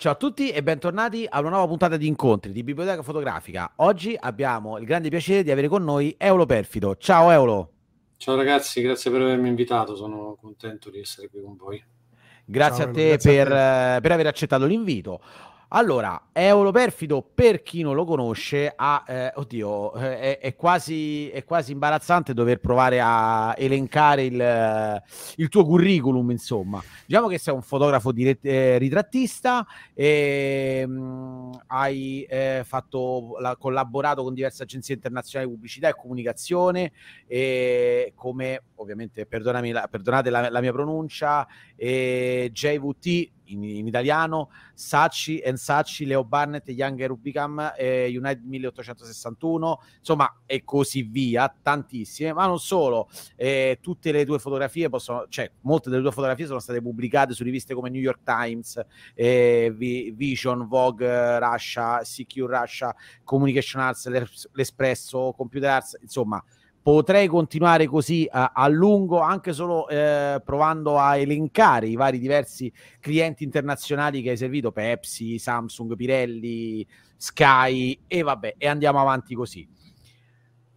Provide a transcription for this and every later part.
Ciao a tutti e bentornati a una nuova puntata di incontri di Biblioteca Fotografica. Oggi abbiamo il grande piacere di avere con noi Eolo Perfido. Ciao Eolo. Ciao ragazzi, grazie per avermi invitato, sono contento di essere qui con voi. Grazie, Ciao, a, te grazie per, a te per aver accettato l'invito. Allora, Eolo Perfido, per chi non lo conosce, ha, eh, oddio, eh, è, è, quasi, è, quasi, imbarazzante dover provare a elencare il, eh, il, tuo curriculum, insomma. Diciamo che sei un fotografo di, eh, ritrattista, e, mh, mm, hai eh, fatto, la, collaborato con diverse agenzie internazionali di pubblicità e comunicazione, e come ovviamente, perdonami la, perdonate la, la mia pronuncia, JVT in, in, italiano, Sacci, Ensacci, Leo Barnett, Young Rubicam, eh, United 1861, insomma, e così via, tantissime, ma non solo, eh, tutte le tue fotografie possono, cioè, molte delle tue fotografie sono state pubblicate su riviste come New York Times, eh, Vision, Vogue, Russia, CQ Russia, Communication Arts, l'Espresso, Computer Arts, insomma, potrei continuare così a, a lungo, anche solo eh, provando a elencare i vari diversi clienti internazionali che hai servito, Pepsi, Samsung, Pirelli, Sky e vabbè, e andiamo avanti così.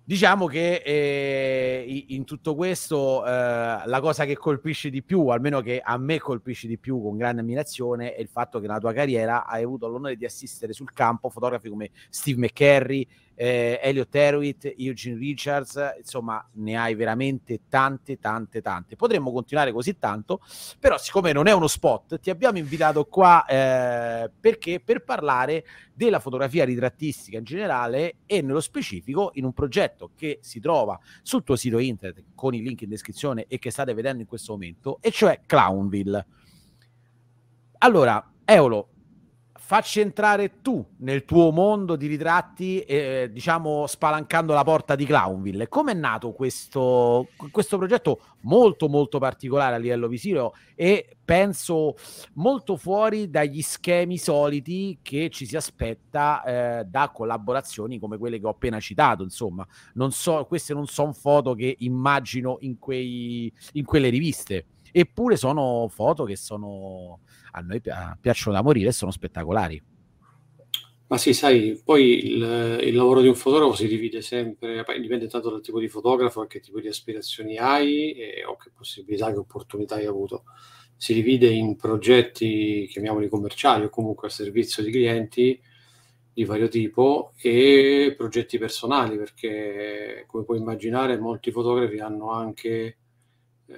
Diciamo che eh, in tutto questo eh, la cosa che colpisce di più, almeno che a me colpisce di più con grande ammirazione, è il fatto che nella tua carriera hai avuto l'onore di assistere sul campo fotografi come Steve McCarry, eh, Elliot Hewitt, Eugene Richards, insomma ne hai veramente tante, tante, tante. Potremmo continuare così tanto, però siccome non è uno spot, ti abbiamo invitato qua eh, perché per parlare della fotografia ritrattistica in generale e nello specifico in un progetto che si trova sul tuo sito internet con i link in descrizione e che state vedendo in questo momento, e cioè Clownville. Allora, Eolo, facci entrare tu nel tuo mondo di ritratti, eh, diciamo spalancando la porta di Clownville. Come è nato questo, questo progetto molto molto particolare a livello visivo e penso molto fuori dagli schemi soliti che ci si aspetta eh, da collaborazioni come quelle che ho appena citato. Insomma, non so, queste non sono foto che immagino in, quei, in quelle riviste, eppure sono foto che sono a noi piacciono da morire e sono spettacolari. Ma sì, sai, poi il, il, lavoro di un fotografo si divide sempre, dipende tanto dal tipo di fotografo, che tipo di aspirazioni hai e, o che possibilità, che opportunità hai avuto. Si divide in progetti, chiamiamoli commerciali o comunque a servizio di clienti di vario tipo e progetti personali, perché come puoi immaginare molti fotografi hanno anche eh,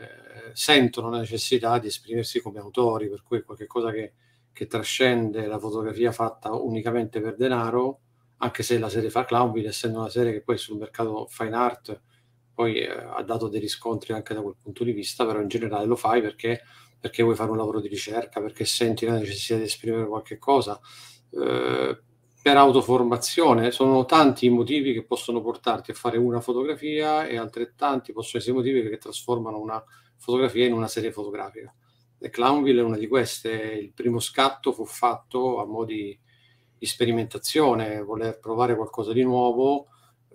sentono la necessità di esprimersi come autori, per cui qualcosa che, che trascende la fotografia fatta unicamente per denaro, anche se la serie fa Clownville, essendo una serie che poi sul mercato fine art poi eh, ha dato dei riscontri anche da quel punto di vista, però in generale lo fai perché, perché vuoi fare un lavoro di ricerca, perché senti la necessità di esprimere qualche cosa. Eh, per autoformazione sono tanti i motivi che possono portarti a fare una fotografia e altrettanti possono essere i motivi che trasformano una fotografia in una serie fotografica. E Clownville è una di queste. Il primo scatto fu fatto a mo' di, di sperimentazione, voler provare qualcosa di nuovo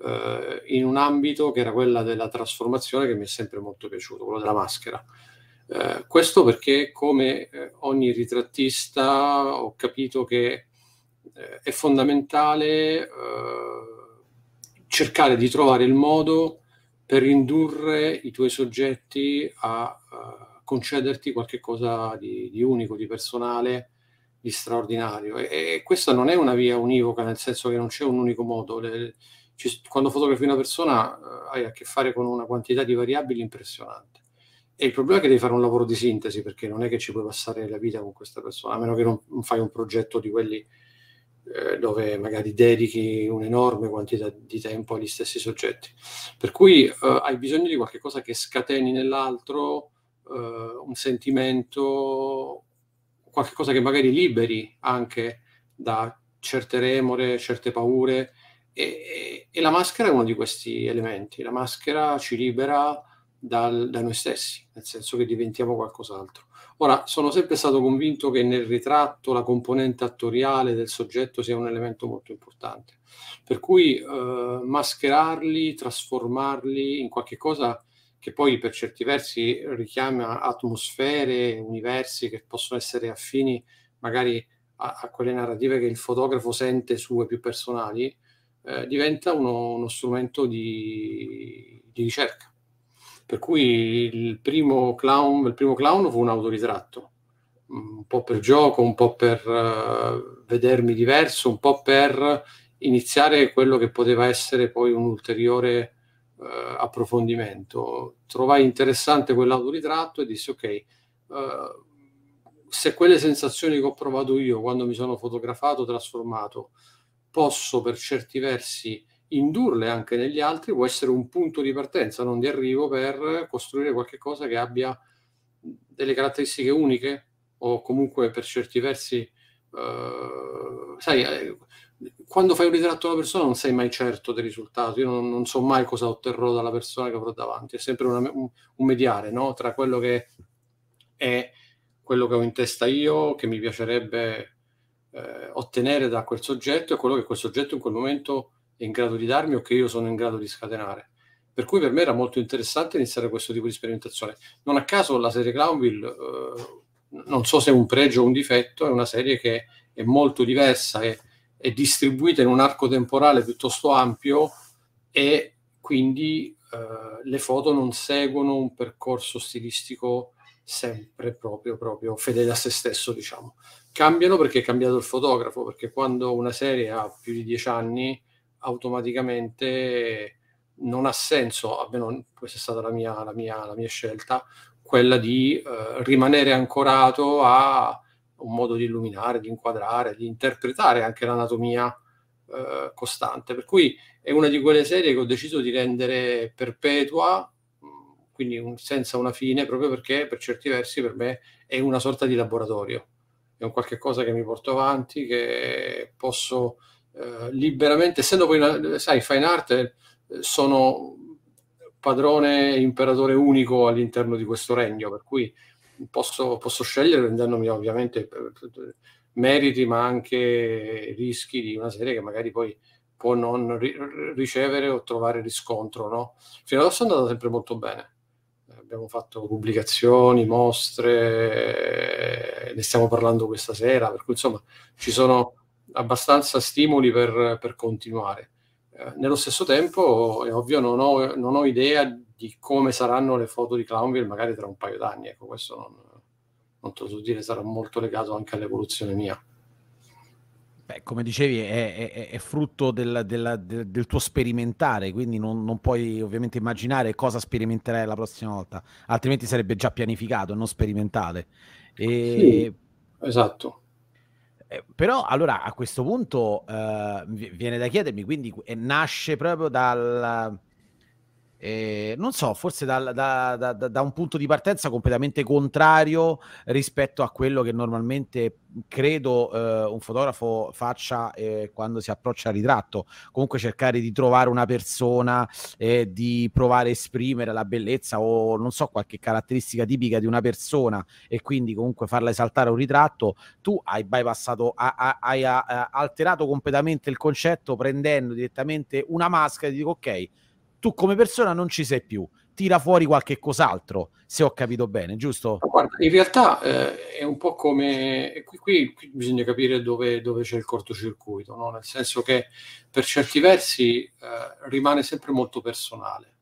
eh, in un ambito che era quella della trasformazione che mi è sempre molto piaciuto, quello della maschera. Eh, questo perché come eh, ogni ritrattista ho capito che eh, è fondamentale eh, cercare di trovare il modo per indurre i tuoi soggetti a, a concederti qualcosa di, di, unico, di personale, di straordinario. E, e, questa non è una via univoca, nel senso che non c'è un unico modo. Le, ci, quando fotografi una persona eh, hai a che fare con una quantità di variabili impressionante. E il problema è che devi fare un lavoro di sintesi, perché non è che ci puoi passare la vita con questa persona, a meno che non, non fai un progetto di quelli eh, dove magari dedichi un'enorme quantità di tempo agli stessi soggetti. Per cui eh, hai bisogno di qualcosa che scateni nell'altro eh, un sentimento, qualcosa che magari liberi anche da certe remore, certe paure. E, e, la maschera è uno di questi elementi. La maschera ci libera dal, da noi stessi, nel senso che diventiamo qualcos'altro. Ora, sono sempre stato convinto che nel ritratto la componente attoriale del soggetto sia un elemento molto importante, per cui eh, mascherarli, trasformarli in qualche cosa che poi per certi versi richiama atmosfere, universi che possono essere affini magari a, a, quelle narrative che il fotografo sente sue più personali, eh, diventa uno, uno strumento di, di, ricerca. Per cui il primo clown, il primo clown fu un autoritratto, un po' per gioco, un po' per uh, vedermi diverso, un po' per iniziare quello che poteva essere poi un ulteriore uh, approfondimento. Trovai interessante quell'autoritratto e dissi ok, uh, se quelle sensazioni che ho provato io quando mi sono fotografato, trasformato, posso per certi versi indurle anche negli altri, può essere un punto di partenza, non di arrivo, per costruire qualcosa che abbia delle caratteristiche uniche o comunque per certi versi, uh, sai, eh, quando fai un ritratto a una persona non sei mai certo del risultato, io non, non so mai cosa otterrò dalla persona che avrò davanti, è sempre una, un, un, mediare no? tra quello che è quello che ho in testa io, che mi piacerebbe eh, ottenere da quel soggetto, e quello che quel soggetto in quel momento è in grado di darmi o che io sono in grado di scatenare. Per cui per me era molto interessante iniziare questo tipo di sperimentazione. Non a caso la serie Clownville, eh, non so se è un pregio o un difetto, è una serie che è molto diversa, è, è distribuita in un arco temporale piuttosto ampio e quindi eh, le foto non seguono un percorso stilistico sempre proprio, proprio fedele a se stesso, diciamo. Cambiano perché è cambiato il fotografo, perché quando una serie ha più di dieci anni, automaticamente non ha senso, almeno questa è stata la mia, la mia, la mia scelta, quella di eh, rimanere ancorato a un modo di illuminare, di inquadrare, di interpretare anche l'anatomia eh, costante. Per cui è una di quelle serie che ho deciso di rendere perpetua quindi un, senza una fine, proprio perché per certi versi per me è una sorta di laboratorio, è un qualche cosa che mi porto avanti, che posso eh, liberamente, essendo poi, una, sai, fine art, eh, sono padrone e imperatore unico all'interno di questo regno, per cui posso, posso scegliere rendendomi ovviamente meriti ma anche rischi di una serie che magari poi può non ri- ricevere o trovare riscontro. No? Fino adesso è andata sempre molto bene abbiamo fatto pubblicazioni, mostre, ne stiamo parlando questa sera, per cui insomma ci sono abbastanza stimoli per, per continuare. Eh, nello stesso tempo, è ovvio, non ho, non ho, idea di come saranno le foto di Clownville magari tra un paio d'anni, ecco, questo non, non te lo so dire, sarà molto legato anche all'evoluzione mia. Beh, come dicevi, è, è, è frutto del, del, del, del, tuo sperimentare, quindi non, non, puoi ovviamente immaginare cosa sperimenterai la prossima volta, altrimenti sarebbe già pianificato, non sperimentale. E... Sì, esatto. Eh, però allora a questo punto eh, viene da chiedermi, quindi eh, nasce proprio dal eh, non so, forse da, da, da, da, un punto di partenza completamente contrario rispetto a quello che normalmente credo eh, un fotografo faccia eh, quando si approccia al ritratto. Comunque cercare di trovare una persona, di provare a esprimere la bellezza o non so, qualche caratteristica tipica di una persona e quindi comunque farla esaltare un ritratto. Tu hai bypassato, hai, alterato completamente il concetto prendendo direttamente una maschera e dico ok tu come persona non ci sei più, tira fuori qualche cos'altro, se ho capito bene, giusto? Guarda, in realtà eh, è un po' come... Qui, qui, qui bisogna capire dove, dove, c'è il cortocircuito, no? nel senso che per certi versi eh, rimane sempre molto personale.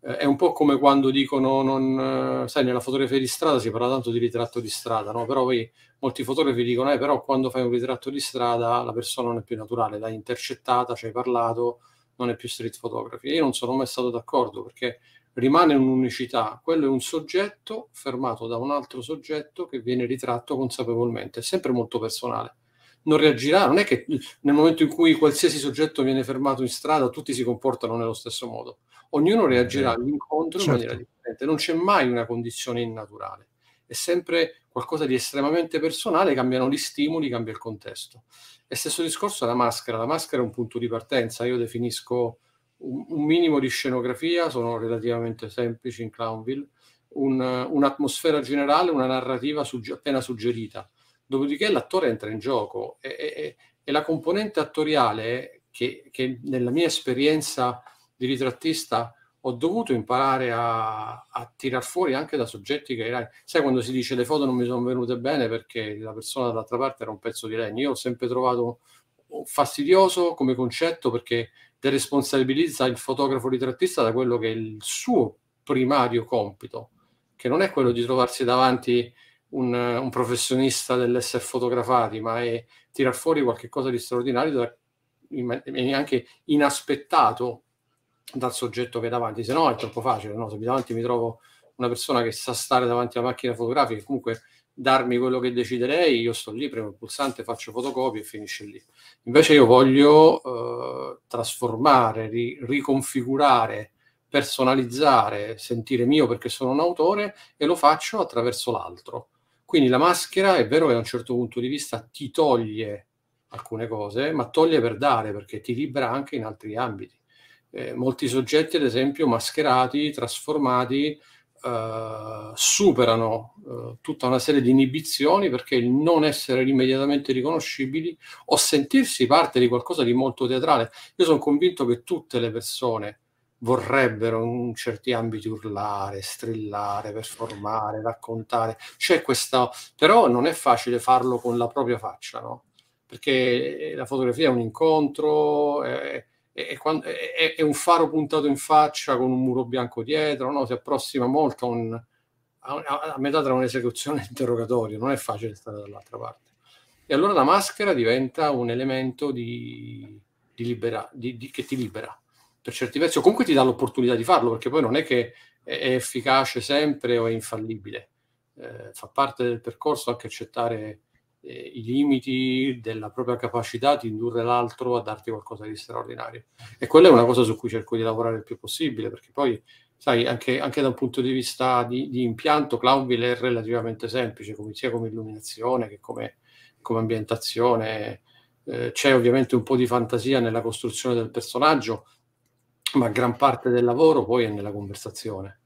Eh, è un po' come quando dicono, non, sai, nella fotografia di strada si parla tanto di ritratto di strada, no? però poi molti fotografi dicono, eh, però quando fai un ritratto di strada la persona non è più naturale, l'hai intercettata, ci hai parlato, non è più street photography. Io non sono mai stato d'accordo perché rimane un'unicità, quello è un soggetto fermato da un altro soggetto che viene ritratto consapevolmente, è sempre molto personale. Non reagirà, non è che nel momento in cui qualsiasi soggetto viene fermato in strada tutti si comportano nello stesso modo, ognuno reagirà all'incontro certo. in maniera differente, non c'è mai una condizione innaturale, è sempre qualcosa di estremamente personale, cambiano gli stimoli, cambia il contesto. E stesso discorso la maschera, la maschera è un punto di partenza, io definisco un, un minimo di scenografia, sono relativamente semplici in Clownville, un, un'atmosfera generale, una narrativa sugge- appena suggerita, dopodiché l'attore entra in gioco e, e, e la componente attoriale che, che, nella mia esperienza di ritrattista ho dovuto imparare a, a tirar fuori anche da soggetti che, sai, quando si dice le foto non mi sono venute bene perché la persona dall'altra parte era un pezzo di legno. Io ho sempre trovato fastidioso come concetto perché deresponsabilizza il fotografo ritrattista da quello che è il suo primario compito, che non è quello di trovarsi davanti un, un professionista dell'essere fotografati, ma è tirar fuori qualcosa di straordinario da, in, anche inaspettato dal soggetto che è davanti, se no è troppo facile, no? se mi davanti mi trovo una persona che sa stare davanti alla macchina fotografica, comunque darmi quello che decide lei, io sto lì, premo il pulsante, faccio fotocopie e finisce lì. Invece io voglio eh, trasformare, ri- riconfigurare, personalizzare, sentire mio perché sono un autore e lo faccio attraverso l'altro. Quindi la maschera è vero che da un certo punto di vista ti toglie alcune cose, ma toglie per dare perché ti libera anche in altri ambiti eh, molti soggetti, ad esempio, mascherati, trasformati, eh, superano eh, tutta una serie di inibizioni perché il non essere immediatamente riconoscibili o sentirsi parte di qualcosa di molto teatrale. Io sono convinto che tutte le persone vorrebbero in certi ambiti urlare, strillare, performare, raccontare. C'è questa, però non è facile farlo con la propria faccia, no? Perché la fotografia è un incontro, è, è, è, è, un faro puntato in faccia con un muro bianco dietro, no? si approssima molto a, un, a, a, metà tra un'esecuzione e un interrogatorio, non è facile stare dall'altra parte. E allora la maschera diventa un elemento di, di libera, di, di, che ti libera per certi versi, o comunque ti dà l'opportunità di farlo, perché poi non è che è efficace sempre o è infallibile. Eh, fa parte del percorso anche accettare eh, i limiti della propria capacità di indurre l'altro a darti qualcosa di straordinario. E quella è una cosa su cui cerco di lavorare il più possibile, perché poi, sai, anche, anche da un punto di vista di, di impianto, Clownville è relativamente semplice, come, sia come illuminazione che come, come ambientazione. Eh, c'è ovviamente un po' di fantasia nella costruzione del personaggio, ma gran parte del lavoro poi è nella conversazione.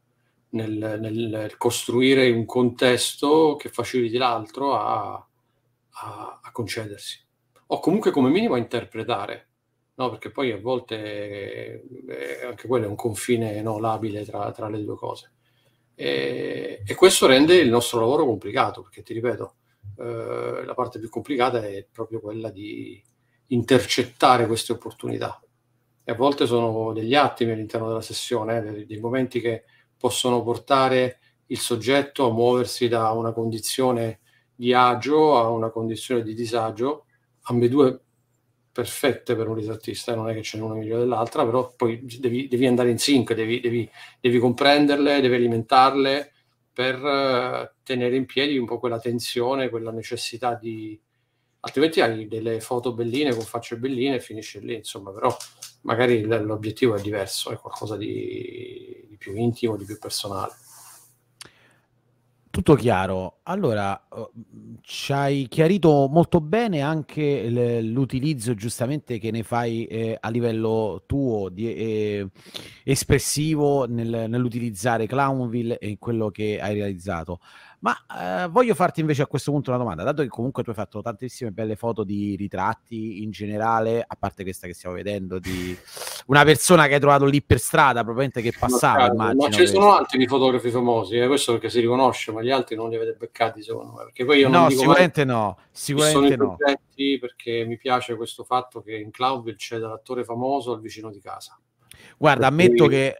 Nel, nel costruire un contesto che faciliti l'altro a, a, a concedersi, o comunque come minimo a interpretare, no? perché poi a volte eh, anche quello è un confine no, labile tra, tra, le due cose. E, e, questo rende il nostro lavoro complicato, perché ti ripeto, eh, la parte più complicata è proprio quella di intercettare queste opportunità. E a volte sono degli attimi all'interno della sessione, eh, dei, dei momenti che possono portare il soggetto a muoversi da una condizione di agio a una condizione di disagio, ambedue perfette per un ritrattista, non è che ce n'è una migliore dell'altra, però poi devi, devi andare in sync, devi, devi, devi, comprenderle, devi alimentarle per uh, tenere in piedi un po' quella tensione, quella necessità di... altrimenti hai delle foto belline con facce belline e finisce lì, insomma, però magari l'obiettivo è diverso, è qualcosa di, di più intimo, di più personale. Tutto chiaro. Allora, uh, ci hai chiarito molto bene anche l'utilizzo giustamente che ne fai eh, a livello tuo di, eh, espressivo nel, nell'utilizzare Clownville e quello che hai realizzato. Ma eh, voglio farti invece a questo punto una domanda, dato che comunque tu hai fatto tantissime belle foto di ritratti in generale, a parte questa che stiamo vedendo, di una persona che hai trovato lì per strada, probabilmente che passava, immagino. Ma ci sono altri fotografi famosi, eh, questo perché si riconosce, ma gli altri non li avete beccati secondo me. Perché poi io no, sicuramente no, sicuramente no. Perché mi piace questo fatto che in Cloudville c'è dall'attore famoso al vicino di casa. Guarda, per ammetto che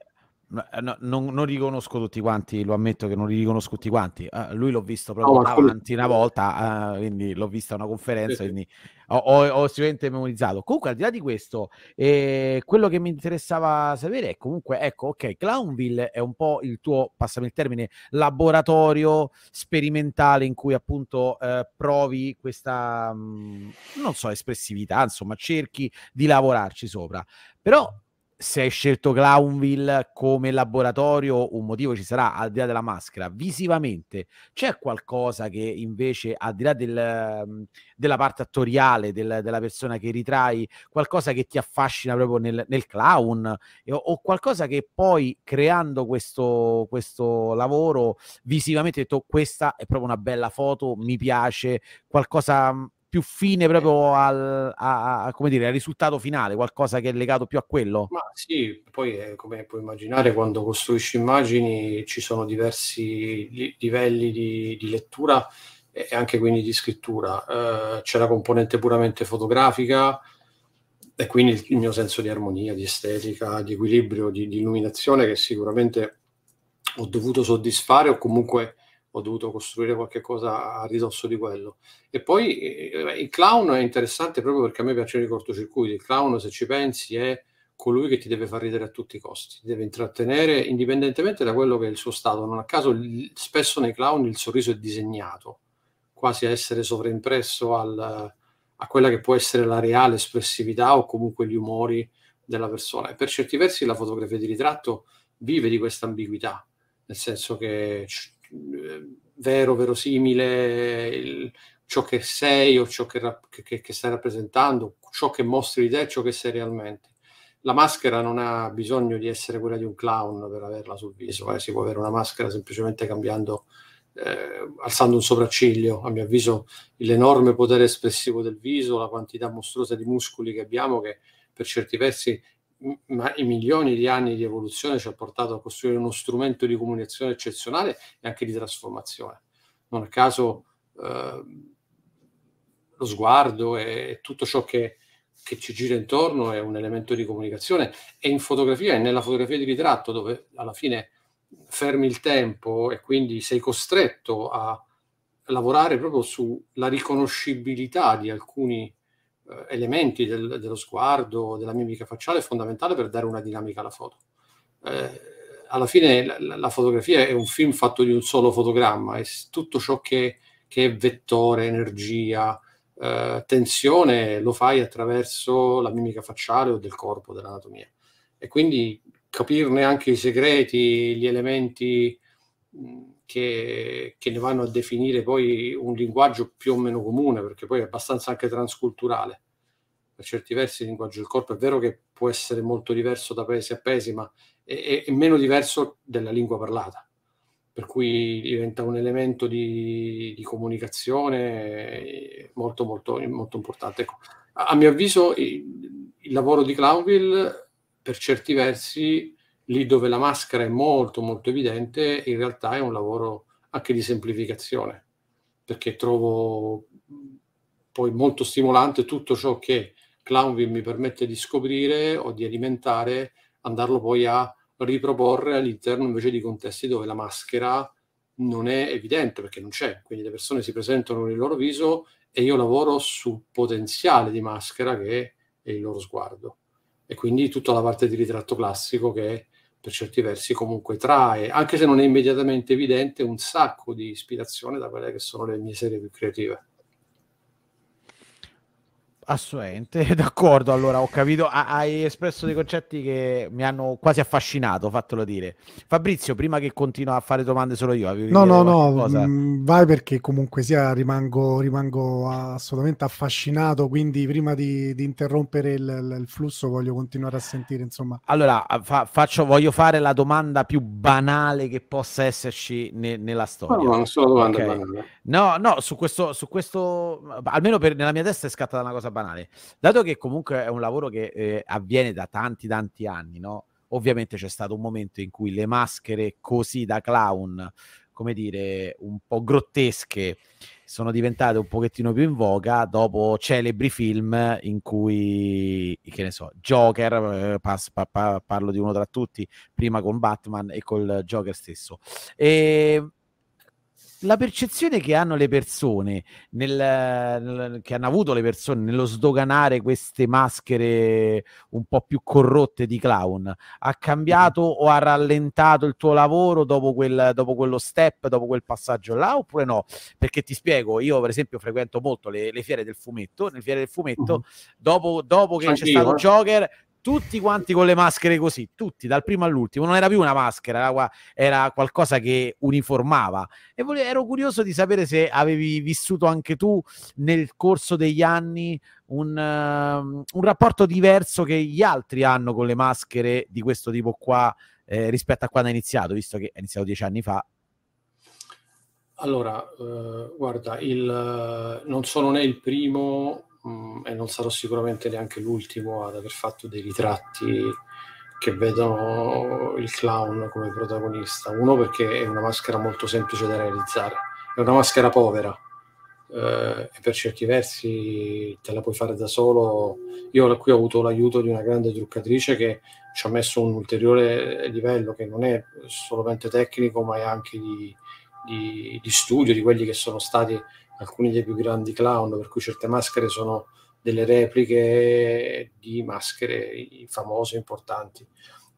no, non, non, riconosco tutti quanti, lo ammetto che non li riconosco tutti quanti. Uh, lui l'ho visto proprio no, davanti quello... una volta, uh, quindi l'ho vista a una conferenza, sì, quindi ho, ho, ho, sicuramente memorizzato. Comunque, al di là di questo, eh, quello che mi interessava sapere è comunque, ecco, ok, Clownville è un po' il tuo, passami il termine, laboratorio sperimentale in cui appunto eh, provi questa, mh, mm, non so, espressività, insomma, cerchi di lavorarci sopra. Però se hai scelto Clownville come laboratorio, un motivo ci sarà al di là della maschera. Visivamente c'è qualcosa che invece, al di là del, mhmm, della parte attoriale del, della persona che ritrai, qualcosa che ti affascina proprio nel, nel clown e, o qualcosa che poi creando questo, questo lavoro visivamente hai detto questa è proprio una bella foto, mi piace, qualcosa mhmm, più fine proprio al, a, a, come dire, al risultato finale, qualcosa che è legato più a quello? Ma sì, poi eh, come puoi immaginare, quando costruisci immagini ci sono diversi li, livelli di, di, lettura e anche quindi di scrittura. Uh, c'è la componente puramente fotografica e quindi il, il, mio senso di armonia, di estetica, di equilibrio, di, di illuminazione che sicuramente ho dovuto soddisfare o comunque ho dovuto costruire qualche cosa a ridosso di quello. E poi eh, il clown è interessante proprio perché a me piacciono i cortocircuiti. Il clown, se ci pensi, è colui che ti deve far ridere a tutti i costi, ti deve intrattenere indipendentemente da quello che è il suo stato. Non a caso, spesso nei clown il sorriso è disegnato, quasi a essere sovraimpresso al, a quella che può essere la reale espressività o comunque gli umori della persona. E per certi versi la fotografia di ritratto vive di questa ambiguità, nel senso che vero, verosimile, il, ciò che sei o ciò che, che, che, stai rappresentando, ciò che mostri di te ciò che sei realmente. La maschera non ha bisogno di essere quella di un clown per averla sul viso, eh? si può avere una maschera semplicemente cambiando, eh, alzando un sopracciglio. A mio avviso, l'enorme potere espressivo del viso, la quantità mostruosa di muscoli che abbiamo, che per certi versi ma i milioni di anni di evoluzione ci ha portato a costruire uno strumento di comunicazione eccezionale e anche di trasformazione. Non a caso eh, lo sguardo e tutto ciò che, che, ci gira intorno è un elemento di comunicazione e in fotografia e nella fotografia di ritratto dove alla fine fermi il tempo e quindi sei costretto a lavorare proprio sulla riconoscibilità di alcuni elementi del, dello sguardo, della mimica facciale è fondamentale per dare una dinamica alla foto. Eh, alla fine la, la, fotografia è un film fatto di un solo fotogramma, è tutto ciò che, che è vettore, energia, eh, tensione lo fai attraverso la mimica facciale o del corpo, dell'anatomia. E quindi capirne anche i segreti, gli elementi che, che, ne vanno a definire poi un linguaggio più o meno comune, perché poi è abbastanza anche transculturale. Per certi versi il linguaggio del corpo è vero che può essere molto diverso da paese a paese, ma è, è meno diverso della lingua parlata, per cui diventa un elemento di, di comunicazione molto, molto, molto importante. Ecco, a mio avviso il, il lavoro di Clownville per certi versi lì dove la maschera è molto molto evidente, in realtà è un lavoro anche di semplificazione, perché trovo poi molto stimolante tutto ciò che Clownville mi permette di scoprire o di alimentare, andarlo poi a riproporre all'interno invece di contesti dove la maschera non è evidente perché non c'è, quindi le persone si presentano con il loro viso e io lavoro sul potenziale di maschera che è il loro sguardo. E quindi tutta la parte di ritratto classico che per certi versi comunque trae, anche se non è immediatamente evidente, un sacco di ispirazione da quelle che sono le mie serie più creative. Assolutamente, d'accordo. Allora ho capito, hai espresso dei concetti che mi hanno quasi affascinato, fatelo dire. Fabrizio, prima che continua a fare domande solo io, no, no, no, mh, mm, vai perché comunque sia rimango, rimango assolutamente affascinato. Quindi, prima di, di interrompere il, il, flusso, voglio continuare a sentire. Insomma, allora fa, faccio, voglio fare la domanda più banale che possa esserci ne, nella storia. No, non sono domande okay. banali. No, no, su questo, su questo, almeno per, nella mia testa è scattata una cosa banale. Dato che comunque è un lavoro che eh, avviene da tanti tanti anni, no? Ovviamente c'è stato un momento in cui le maschere così da clown, come dire, un po' grottesche, sono diventate un pochettino più in voga dopo celebri film in cui, che ne so, Joker, eh, pas, pa, pa, parlo di uno tra tutti, prima con Batman e col Joker stesso. E la percezione che hanno le persone, nel, nel, che hanno avuto le persone nello sdoganare queste maschere un po' più corrotte di clown, ha cambiato o ha rallentato il tuo lavoro dopo, quel, dopo quello step, dopo quel passaggio là, oppure no? Perché ti spiego, io per esempio frequento molto le, le fiere del fumetto, nelle fiere del fumetto, uh-huh. dopo, dopo, che Anch'io, c'è stato. Joker, tutti quanti con le maschere così, tutti dal primo all'ultimo, non era più una maschera, era, era qualcosa che uniformava. E volevo, ero curioso di sapere se avevi vissuto anche tu nel corso degli anni un, uh, un rapporto diverso che gli altri hanno con le maschere di questo tipo qua eh, rispetto a quando hai iniziato, visto che hai iniziato dieci anni fa. Allora, eh, guarda, il, non sono né il primo mh, mm, e non sarò sicuramente neanche l'ultimo ad aver fatto dei ritratti che vedono il clown come protagonista. Uno perché è una maschera molto semplice da realizzare, è una maschera povera eh, e per certi versi te la puoi fare da solo. Io qui ho avuto l'aiuto di una grande truccatrice che ci ha messo un ulteriore livello che non è solamente tecnico ma è anche di, di, di studio di quelli che sono stati alcuni dei più grandi clown, per cui certe maschere sono delle repliche di maschere famose, importanti.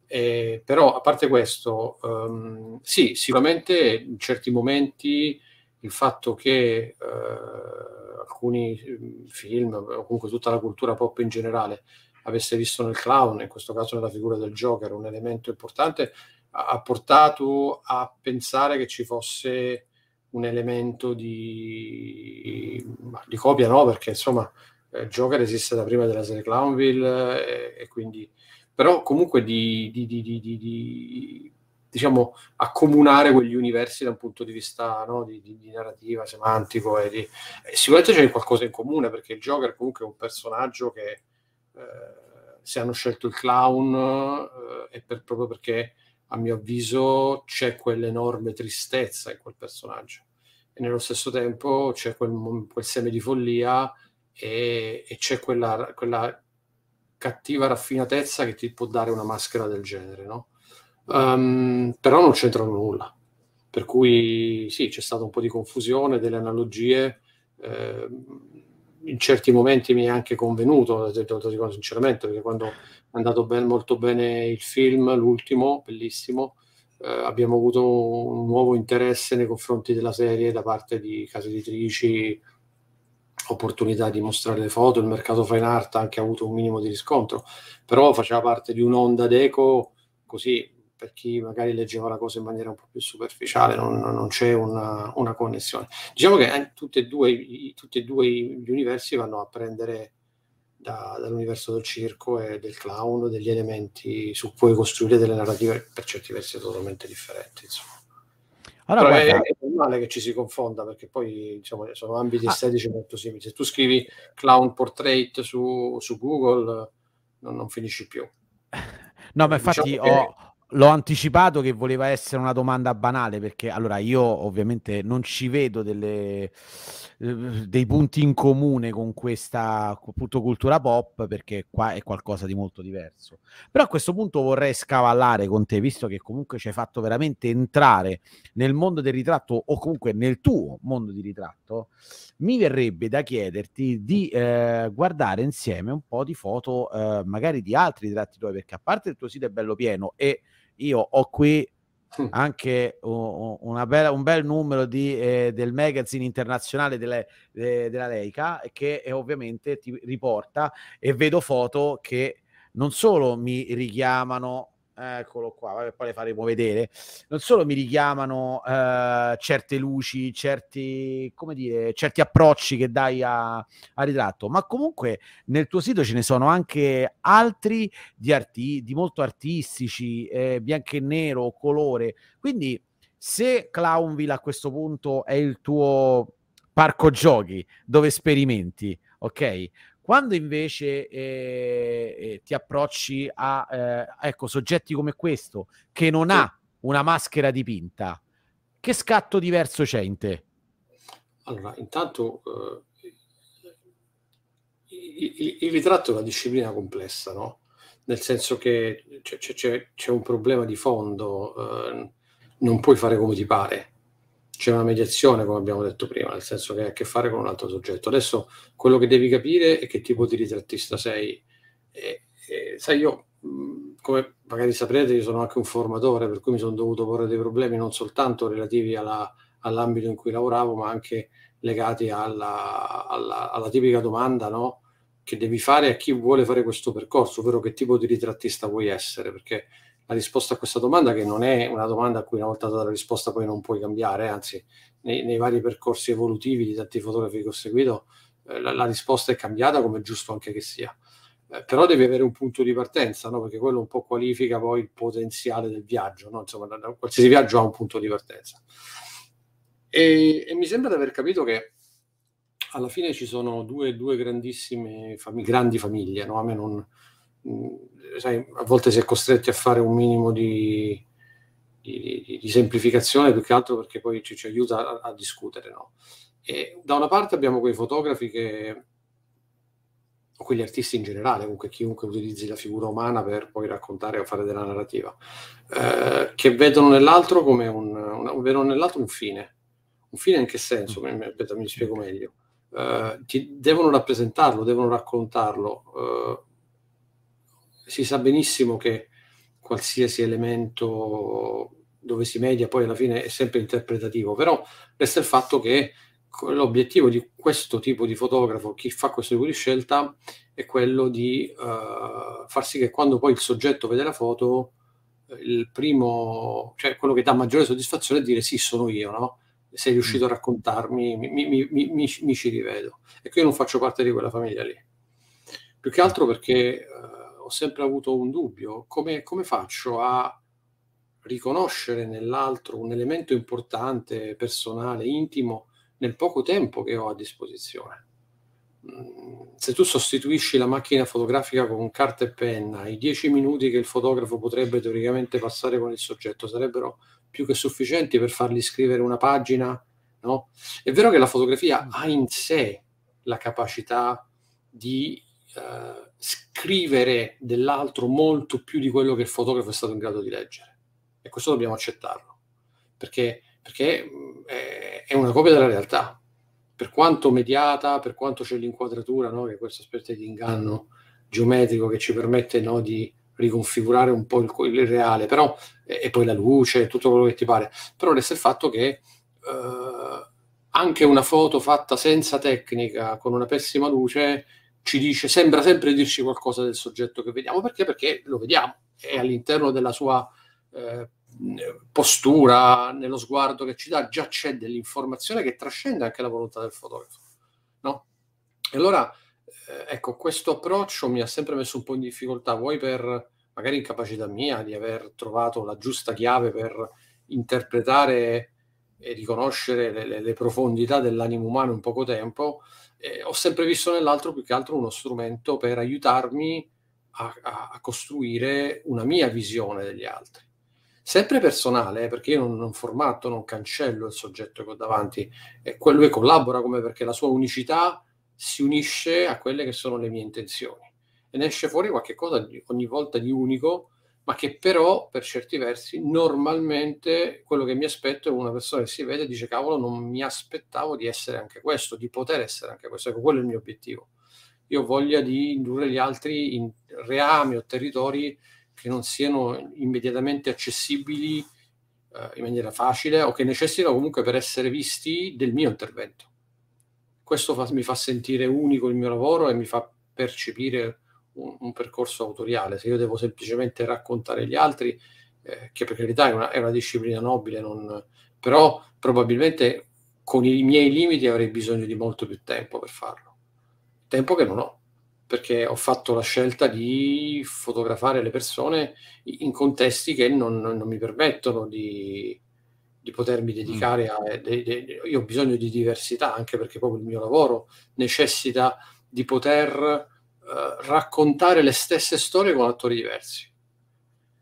Eh, però a parte questo, um, sì, sicuramente in certi momenti il fatto che uh, alcuni mm, film, o comunque tutta la cultura pop in generale, avesse visto nel clown, in questo caso nella figura del Joker, un elemento importante, ha portato a pensare che ci fosse un elemento di, di copia, no? Perché insomma eh, Joker esiste da prima della serie Clownville eh, e quindi però comunque di, di, di, di, diciamo accomunare quegli universi da un punto di vista no, di, narrativa, semantico e, di, e sicuramente c'è qualcosa in comune perché il Joker comunque è un personaggio che eh, se hanno scelto il clown eh, è per, proprio perché a mio avviso c'è quell'enorme tristezza in quel personaggio e nello stesso tempo c'è quel, quel seme di follia e, e c'è quella, quella, cattiva raffinatezza che ti può dare una maschera del genere, no? Um, però non c'entrano nulla. Per cui sì, c'è stata un po' di confusione, delle analogie. Eh, in certi momenti mi è anche convenuto, lo dico sinceramente, perché quando è andato ben, molto bene il film, l'ultimo, bellissimo, eh, abbiamo avuto un nuovo interesse nei confronti della serie da parte di case editrici, opportunità di mostrare le foto, il mercato fine art ha anche avuto un minimo di riscontro, però faceva parte di un'onda d'eco così per chi magari leggeva la cosa in maniera un po' più superficiale, non, non c'è una, una, connessione. Diciamo che tutti, e due, i, tutti e due gli universi vanno a prendere da, dall'universo del circo e del clown degli elementi su cui costruire delle narrative per certi versi totalmente differenti. Insomma. Allora, Però guarda... è, normale che ci si confonda perché poi diciamo, sono ambiti ah. estetici molto simili. Se tu scrivi clown portrait su, su Google non, non, finisci più. No, ma infatti diciamo ho, L'ho anticipato che voleva essere una domanda banale perché allora io ovviamente non ci vedo delle, eh, dei punti in comune con questa appunto, cultura pop perché qua è qualcosa di molto diverso. Però a questo punto vorrei scavallare con te, visto che comunque ci hai fatto veramente entrare nel mondo del ritratto o comunque nel tuo mondo di ritratto, mi verrebbe da chiederti di eh, guardare insieme un po' di foto eh, magari di altri ritratti tuoi perché a parte il tuo sito è bello pieno e io ho qui anche bella, un bel numero di, eh, del magazine internazionale delle, de, della Leica che ovviamente ti riporta e vedo foto che non solo mi richiamano eccolo qua, poi le faremo vedere, non solo mi richiamano eh, certe luci, certi, come dire, certi approcci che dai a, a, ritratto, ma comunque nel tuo sito ce ne sono anche altri di, arti, di molto artistici, eh, bianco e nero, colore, quindi se Clownville a questo punto è il tuo parco giochi dove sperimenti, ok? Quando invece eh, eh, ti approcci a eh, ecco, soggetti come questo, che non sì. ha una maschera dipinta, che scatto diverso c'è in te? Allora, intanto eh, il, il, ritratto è una disciplina complessa, no? Nel senso che c'è, c'è, c'è un problema di fondo, eh, non puoi fare come ti pare c'è una mediazione, come abbiamo detto prima, nel senso che ha a che fare con un altro soggetto. Adesso quello che devi capire è che tipo di ritrattista sei. E, e, sai, io, come magari saprete, io sono anche un formatore, per cui mi sono dovuto porre dei problemi non soltanto relativi alla, all'ambito in cui lavoravo, ma anche legati alla, alla, alla tipica domanda no? che devi fare a chi vuole fare questo percorso, ovvero che tipo di ritrattista vuoi essere, perché la risposta a questa domanda, che non è una domanda a cui una volta data la risposta poi non puoi cambiare, anzi nei, nei vari percorsi evolutivi di tanti fotografi che ho seguito eh, la, la, risposta è cambiata come è giusto anche che sia. Eh, però devi avere un punto di partenza, no? perché quello un po' qualifica poi il potenziale del viaggio, no? insomma da, da, qualsiasi viaggio ha un punto di partenza. E, e mi sembra di aver capito che alla fine ci sono due, due grandissime fam- grandi famiglie, no? A me non, sai, a volte si è costretti a fare un minimo di, di, di semplificazione più che altro perché poi ci, ci aiuta a, a discutere, no? Da una parte abbiamo quei fotografi che o quegli artisti in generale, comunque chiunque utilizzi la figura umana per poi raccontare o fare della narrativa, eh, che vedono nell'altro come un, un, vedono nell'altro un fine. Un fine in che senso? Mi, mi, mi spiego meglio. Uh, ti, devono rappresentarlo, devono raccontarlo. Uh, si sa benissimo che qualsiasi elemento dove si media poi alla fine è sempre interpretativo, però resta il fatto che l'obiettivo di questo tipo di fotografo, chi fa questo tipo di scelta, è quello di uh, far sì che quando poi il soggetto vede la foto, il primo, cioè quello che dà maggiore soddisfazione è dire sì, sono io, no? sei riuscito a raccontarmi, mi, mi, mi, mi, ci rivedo. E qui io non faccio parte di quella famiglia lì. Più che altro perché uh, ho sempre avuto un dubbio, come, come, faccio a riconoscere nell'altro un elemento importante, personale, intimo, nel poco tempo che ho a disposizione? Mm, se tu sostituisci la macchina fotografica con carta e penna, i dieci minuti che il fotografo potrebbe teoricamente passare con il soggetto sarebbero più che sufficienti per fargli scrivere una pagina, no? È vero che la fotografia mm. ha in sé la capacità di uh, scrivere dell'altro molto più di quello che il fotografo è stato in grado di leggere. E questo dobbiamo accettarlo, perché, perché è, una copia della realtà. Per quanto mediata, per quanto c'è l'inquadratura, no? che è questa specie di inganno geometrico che ci permette no, di riconfigurare un po' il, il reale, però, e, e, poi la luce, tutto quello che ti pare, però resta il fatto che eh, anche una foto fatta senza tecnica, con una pessima luce, ci dice, sembra sempre dirci qualcosa del soggetto che vediamo, perché? Perché lo vediamo, è all'interno della sua eh, postura, nello sguardo che ci dà, già c'è dell'informazione che trascende anche la volontà del fotografo, no? E allora eh, ecco, questo approccio mi ha sempre messo un po' in difficoltà, vuoi per magari incapacità mia di aver trovato la giusta chiave per interpretare e riconoscere le, le, le profondità dell'animo umano in poco tempo, eh, ho sempre visto nell'altro più che altro uno strumento per aiutarmi a, a, a costruire una mia visione degli altri. Sempre personale, eh, perché io non, non formato, non cancello il soggetto che ho davanti, è quello che collabora come perché la sua unicità si unisce a quelle che sono le mie intenzioni e ne esce fuori qualche cosa di, ogni volta di unico, ma che però per certi versi normalmente quello che mi aspetto è una persona che si vede e dice cavolo non mi aspettavo di essere anche questo, di poter essere anche questo, ecco quello è il mio obiettivo. Io ho voglia di indurre gli altri in reami o territori che non siano immediatamente accessibili eh, in maniera facile o che necessitano comunque per essere visti del mio intervento questo fa, mi fa sentire unico il mio lavoro e mi fa percepire un, un percorso autoriale. Se io devo semplicemente raccontare gli altri, eh, che per carità è una, è una disciplina nobile, non, però probabilmente con i miei limiti avrei bisogno di molto più tempo per farlo. Tempo che non ho, perché ho fatto la scelta di fotografare le persone in contesti che non, non mi permettono di, di potermi dedicare mm. a... De, de, io ho bisogno di diversità anche perché proprio il mio lavoro necessita di poter raccontare le stesse storie con attori diversi.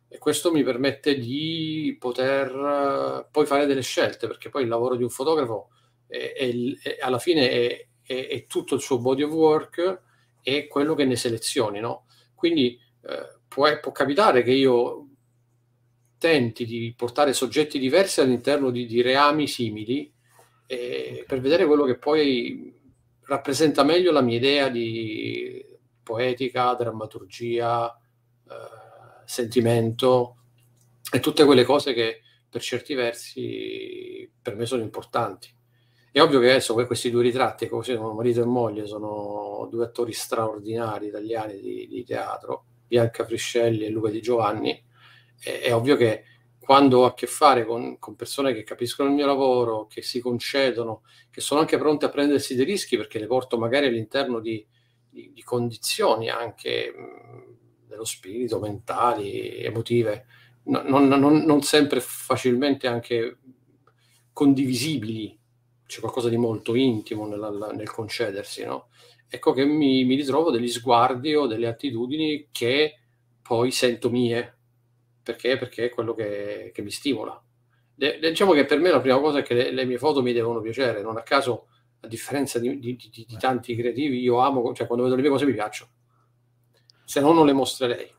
E questo mi permette di poter uh, poi fare delle scelte, perché poi il lavoro di un fotografo è, è, è, alla fine è, tutto il suo body of work e quello che ne selezioni, no? Quindi uh, può, può capitare che io tenti di portare soggetti diversi all'interno di, di reami simili eh, per vedere quello che poi rappresenta meglio la mia idea di poetica, drammaturgia, eh, sentimento e tutte quelle cose che per certi versi per me sono importanti. È ovvio che adesso questi due ritratti, così come marito e moglie, sono due attori straordinari italiani di, di teatro, Bianca Friscelli e Luca Di Giovanni, è, è ovvio che quando ho a che fare con, con, persone che capiscono il mio lavoro, che si concedono, che sono anche pronte a prendersi dei rischi perché le porto magari all'interno di, di, di condizioni anche mh, dello spirito, mentali, emotive, no, non, non, non, sempre facilmente anche condivisibili, c'è qualcosa di molto intimo nel, nel concedersi, no? Ecco che mi, mi ritrovo degli sguardi o delle attitudini che poi sento mie, perché? Perché è quello che, che mi stimola. De, diciamo che per me la prima cosa è che le, le, mie foto mi devono piacere, non a caso, a differenza di, di, di, di tanti creativi, io amo, cioè quando vedo le mie cose mi piacciono, se no non le mostrerei.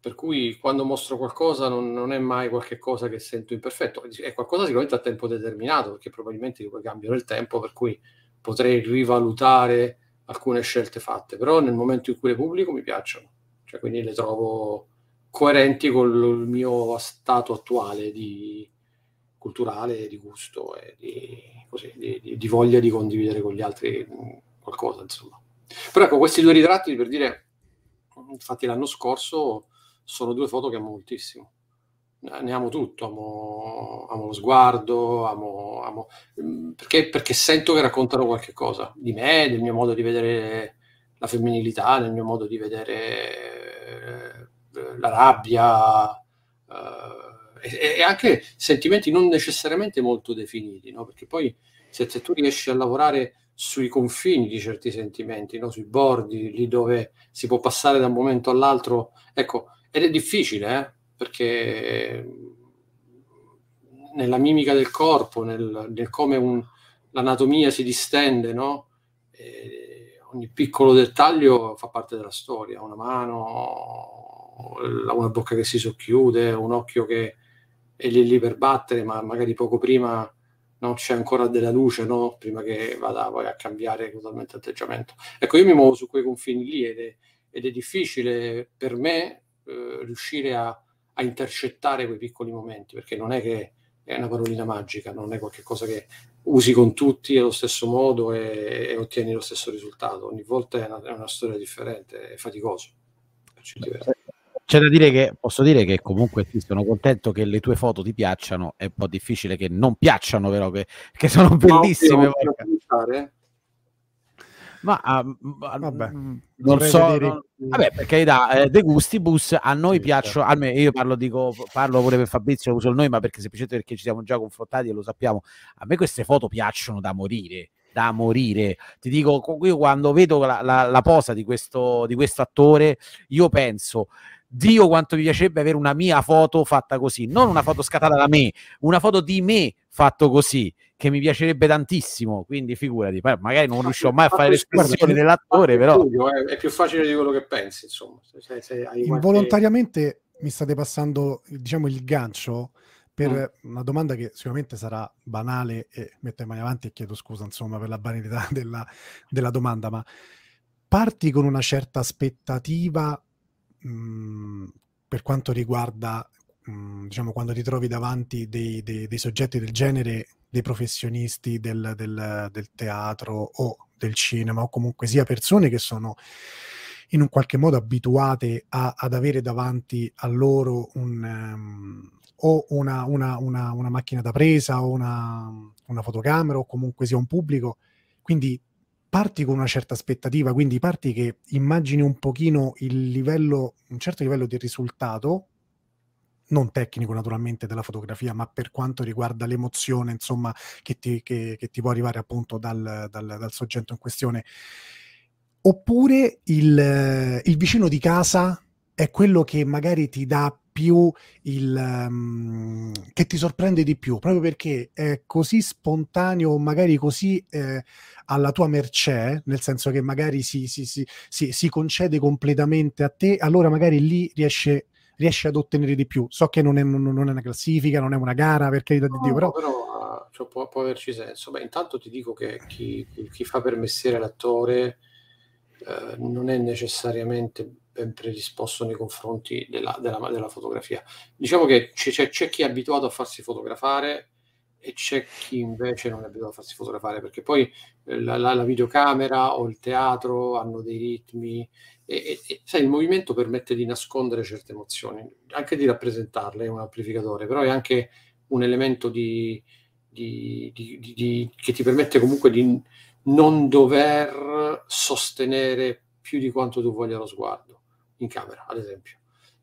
Per cui quando mostro qualcosa non, non è mai qualcosa che sento imperfetto, è qualcosa sicuramente a tempo determinato, perché probabilmente poi cambio nel tempo, per cui potrei rivalutare alcune scelte fatte, però nel momento in cui le pubblico mi piacciono, cioè quindi le trovo coerenti con il mio stato attuale di culturale, di gusto e di, così, di, di, voglia di condividere con gli altri qualcosa, insomma. Però ecco, questi due ritratti, per dire, infatti l'anno scorso sono due foto che amo moltissimo. Ne amo tutto, amo, amo lo sguardo, amo, amo mm, perché, perché, sento che raccontano qualche cosa di me, del mio modo di vedere la femminilità, del mio modo di vedere eh, la rabbia eh, e, e, anche sentimenti non necessariamente molto definiti, no? perché poi se, se, tu riesci a lavorare sui confini di certi sentimenti, no? sui bordi, lì dove si può passare da un momento all'altro, ecco, ed è difficile, eh? perché nella mimica del corpo, nel, nel come un, l'anatomia si distende, no? ogni piccolo dettaglio fa parte della storia, una mano, una bocca che si socchiude, un occhio che è lì, lì per battere, ma magari poco prima no, c'è ancora della luce, no? prima che vada poi a cambiare totalmente atteggiamento. Ecco, io mi muovo su quei confini lì ed è, ed è difficile per me eh, riuscire a, a, intercettare quei piccoli momenti, perché non è che è una parolina magica, non è qualcosa che usi con tutti allo stesso modo e, e ottieni lo stesso risultato. Ogni volta è una, è una storia differente, è faticoso. C'è da dire che posso dire che comunque ti sono contento che le tue foto ti piacciono, è un po' difficile che non piacciono, però che, che sono bellissime. No, ma uh, vabbè, non so, vedere... non... vabbè, perché da eh, De Gustibus a noi sì, piacciono, certo. almeno io parlo, dico, parlo pure per Fabrizio, uso il noi, ma perché semplicemente perché ci siamo già confrontati e lo sappiamo. A me queste foto piacciono da morire da morire. Ti dico, io quando vedo la, la, la posa di questo, di questo attore, io penso, Dio quanto mi piacerebbe avere una mia foto fatta così, non una foto scattata da me, una foto di me fatto così che mi piacerebbe tantissimo, quindi figurati, magari non riuscirò mai a fare l'espressione dell'attore, però... Studio, è, più facile di quello che pensi, insomma. Se, se Involontariamente qualche... mi state passando, diciamo, il gancio per mm. una domanda che sicuramente sarà banale e metto le mani avanti e chiedo scusa, insomma, per la banalità della, della domanda, ma parti con una certa aspettativa mh, mhmm, per quanto riguarda, mh, mhmm, diciamo, quando ti trovi davanti dei, dei, dei soggetti del genere, dei professionisti del, del, del, teatro o del cinema, o comunque sia persone che sono in un qualche modo abituate a, ad avere davanti a loro un, um, o una, una, una, una, macchina da presa o una, fotocamera o comunque sia un pubblico. Quindi parti con una certa aspettativa, quindi parti che immagini un pochino il livello, un certo livello di risultato, non tecnico naturalmente della fotografia, ma per quanto riguarda l'emozione, insomma, che ti, che, che ti può arrivare appunto dal, dal, dal, soggetto in questione. Oppure il, il vicino di casa è quello che magari ti dà più il um, che ti sorprende di più proprio perché è così spontaneo magari così eh, alla tua mercé nel senso che magari si, si, si, si, concede completamente a te allora magari lì riesce riesce ad ottenere di più. So che non è, non, non è una classifica non è una gara per carità no, di Dio però, però cioè, può, può, averci senso. Beh, intanto ti dico che chi, chi fa per mestiere l'attore eh, non è necessariamente ben predisposto nei confronti della, della, della fotografia. Diciamo che c'è, c'è, chi è abituato a farsi fotografare e c'è chi invece non è abituato a farsi fotografare, perché poi eh, la, la, la videocamera o il teatro hanno dei ritmi e, e, sai, il movimento permette di nascondere certe emozioni, anche di rappresentarle, è un amplificatore, però è anche un elemento di, di, di, che ti permette comunque di non dover sostenere più di quanto tu voglia lo sguardo in camera, ad esempio.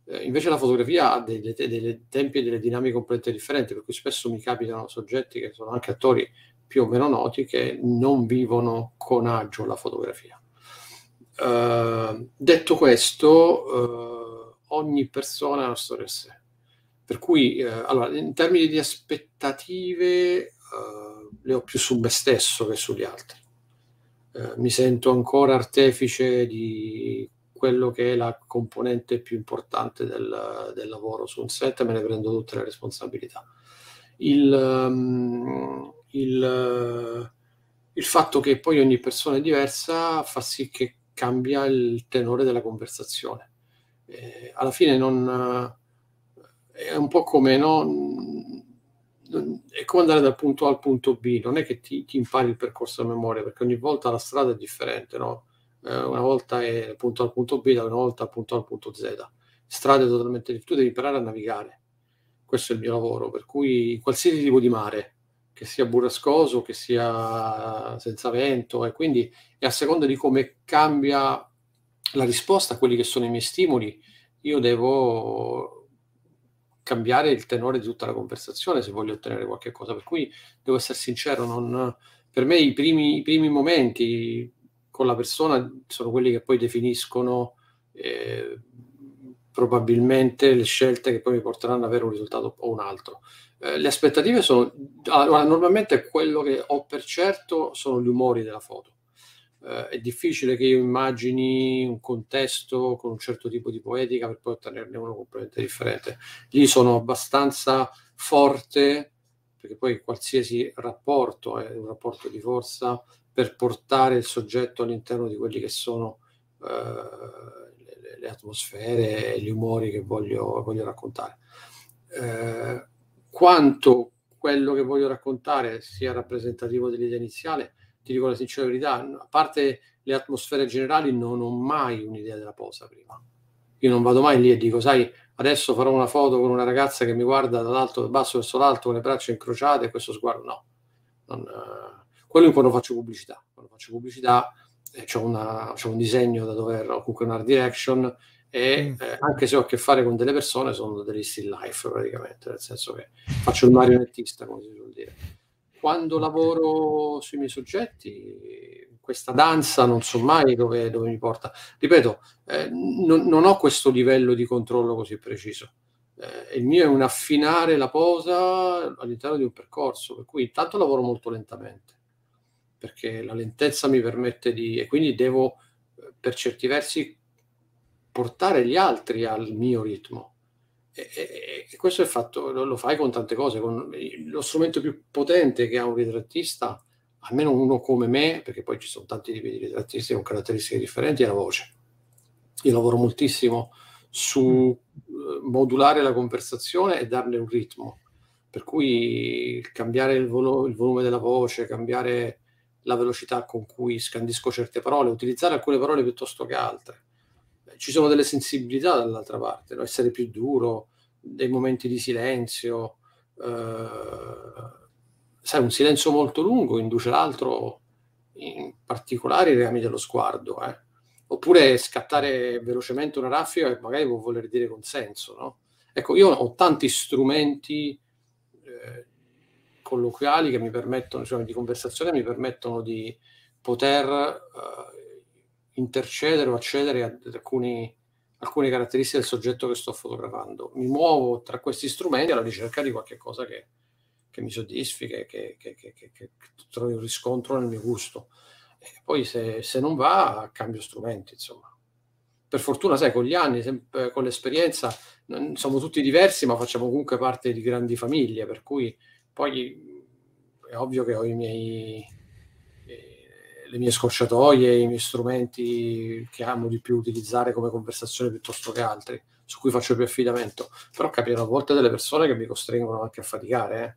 Eh, invece la fotografia ha dei, dei tempi e delle dinamiche completamente differenti, per cui spesso mi capitano soggetti che sono anche attori più o meno noti che non vivono con agio la fotografia. Uh, detto questo, uh, ogni persona ha una storia a sé. Per cui, uh, allora, in termini di aspettative, le ho più su me stesso che sugli altri. mi sento ancora artefice di quello che è la componente più importante del, del lavoro su un set, me ne prendo tutte le responsabilità. Il, um, il, il fatto che poi ogni persona è diversa fa sì che cambia il tenore della conversazione. Eh, alla fine non, è un po' come no, è come andare dal punto A al punto B, non è che ti, ti impari il percorso a memoria, perché ogni volta la strada è differente, no? eh, una volta è punto A al punto B, da una volta dal punto A al punto Z. Strade totalmente differenti, tu devi imparare a navigare. Questo è il mio lavoro, per cui qualsiasi tipo di mare, che sia burrascoso, che sia senza vento, e quindi è a seconda di come cambia la risposta a quelli che sono i miei stimoli, io devo cambiare il tenore di tutta la conversazione se voglio ottenere qualche cosa. Per cui devo essere sincero, non, per me i primi, i primi, momenti con la persona sono quelli che poi definiscono eh, probabilmente le scelte che poi mi porteranno ad avere un risultato o un altro. Eh, le aspettative sono, allora, normalmente quello che ho per certo sono gli umori della foto. Eh, è difficile che io immagini un contesto con un certo tipo di poetica per poi ottenerne uno completamente differente. Lì sono abbastanza forte, perché poi qualsiasi rapporto è un rapporto di forza per portare il soggetto all'interno di quelli che sono eh, le, le, atmosfere e gli umori che voglio, voglio raccontare. Eh, quanto quello che voglio raccontare sia rappresentativo dell'idea iniziale, ti dico la sincera verità, a parte le atmosfere generali, non ho mai un'idea della posa prima. Io non vado mai lì e dico, sai, adesso farò una foto con una ragazza che mi guarda dall'alto, dal basso verso l'alto, con le braccia incrociate e questo sguardo. No, non, uh, quello in quando faccio pubblicità. Quando faccio pubblicità eh, c'è, un disegno da dover, o comunque un art direction, e mm. eh, anche se ho a che fare con delle persone sono degli still life praticamente, nel senso che faccio il marionettista, come si suol dire. Quando lavoro sui miei soggetti, questa danza non so mai dove, dove mi porta. Ripeto, eh, non, non, ho questo livello di controllo così preciso. Eh, il mio è un affinare la posa all'interno di un percorso, per cui intanto lavoro molto lentamente, perché la lentezza mi permette di... e quindi devo eh, per certi versi portare gli altri al mio ritmo. E, e, questo è fatto, lo, lo, fai con tante cose, con lo strumento più potente che ha un ritrattista, almeno uno come me, perché poi ci sono tanti tipi di ritrattisti con caratteristiche differenti, è la voce. Io lavoro moltissimo su eh, modulare la conversazione e darle un ritmo. Per cui cambiare il, volo, il volume della voce, cambiare la velocità con cui scandisco certe parole, utilizzare alcune parole piuttosto che altre ci sono delle sensibilità dall'altra parte, no? essere più duro, dei momenti di silenzio, eh, sai, un silenzio molto lungo induce l'altro, in particolare i legami dello sguardo, eh? oppure scattare velocemente una raffica che magari può voler dire consenso. No? Ecco, io ho tanti strumenti eh, colloquiali che mi permettono, cioè di conversazione, mi permettono di poter eh, intercedere o accedere a alcuni, alcune caratteristiche del soggetto che sto fotografando. Mi muovo tra questi strumenti alla ricerca di qualche cosa che, che mi soddisfi, che, che, che, trovi un riscontro nel mio gusto. E poi se, se, non va, cambio strumenti, insomma. Per fortuna, sai, con gli anni, sempre, con l'esperienza, siamo tutti diversi, ma facciamo comunque parte di grandi famiglie, per cui poi è ovvio che ho i miei, le mie scorciatoie, i miei strumenti che amo di più utilizzare come conversazione piuttosto che altri, su cui faccio più affidamento. Però capitano a volte delle persone che mi costringono anche a faticare, eh?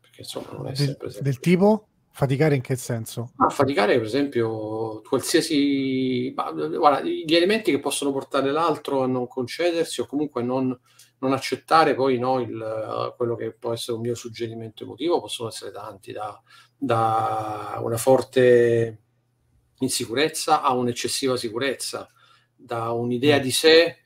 perché insomma non è sempre del, del tipo? Faticare in che senso? A faticare, per esempio, qualsiasi... Ma, guarda, gli elementi che possono portare l'altro a non concedersi o comunque non, non accettare poi no, il, quello che può essere un mio suggerimento emotivo possono essere tanti, da, da una forte insicurezza a un'eccessiva sicurezza, da un'idea mm. di sé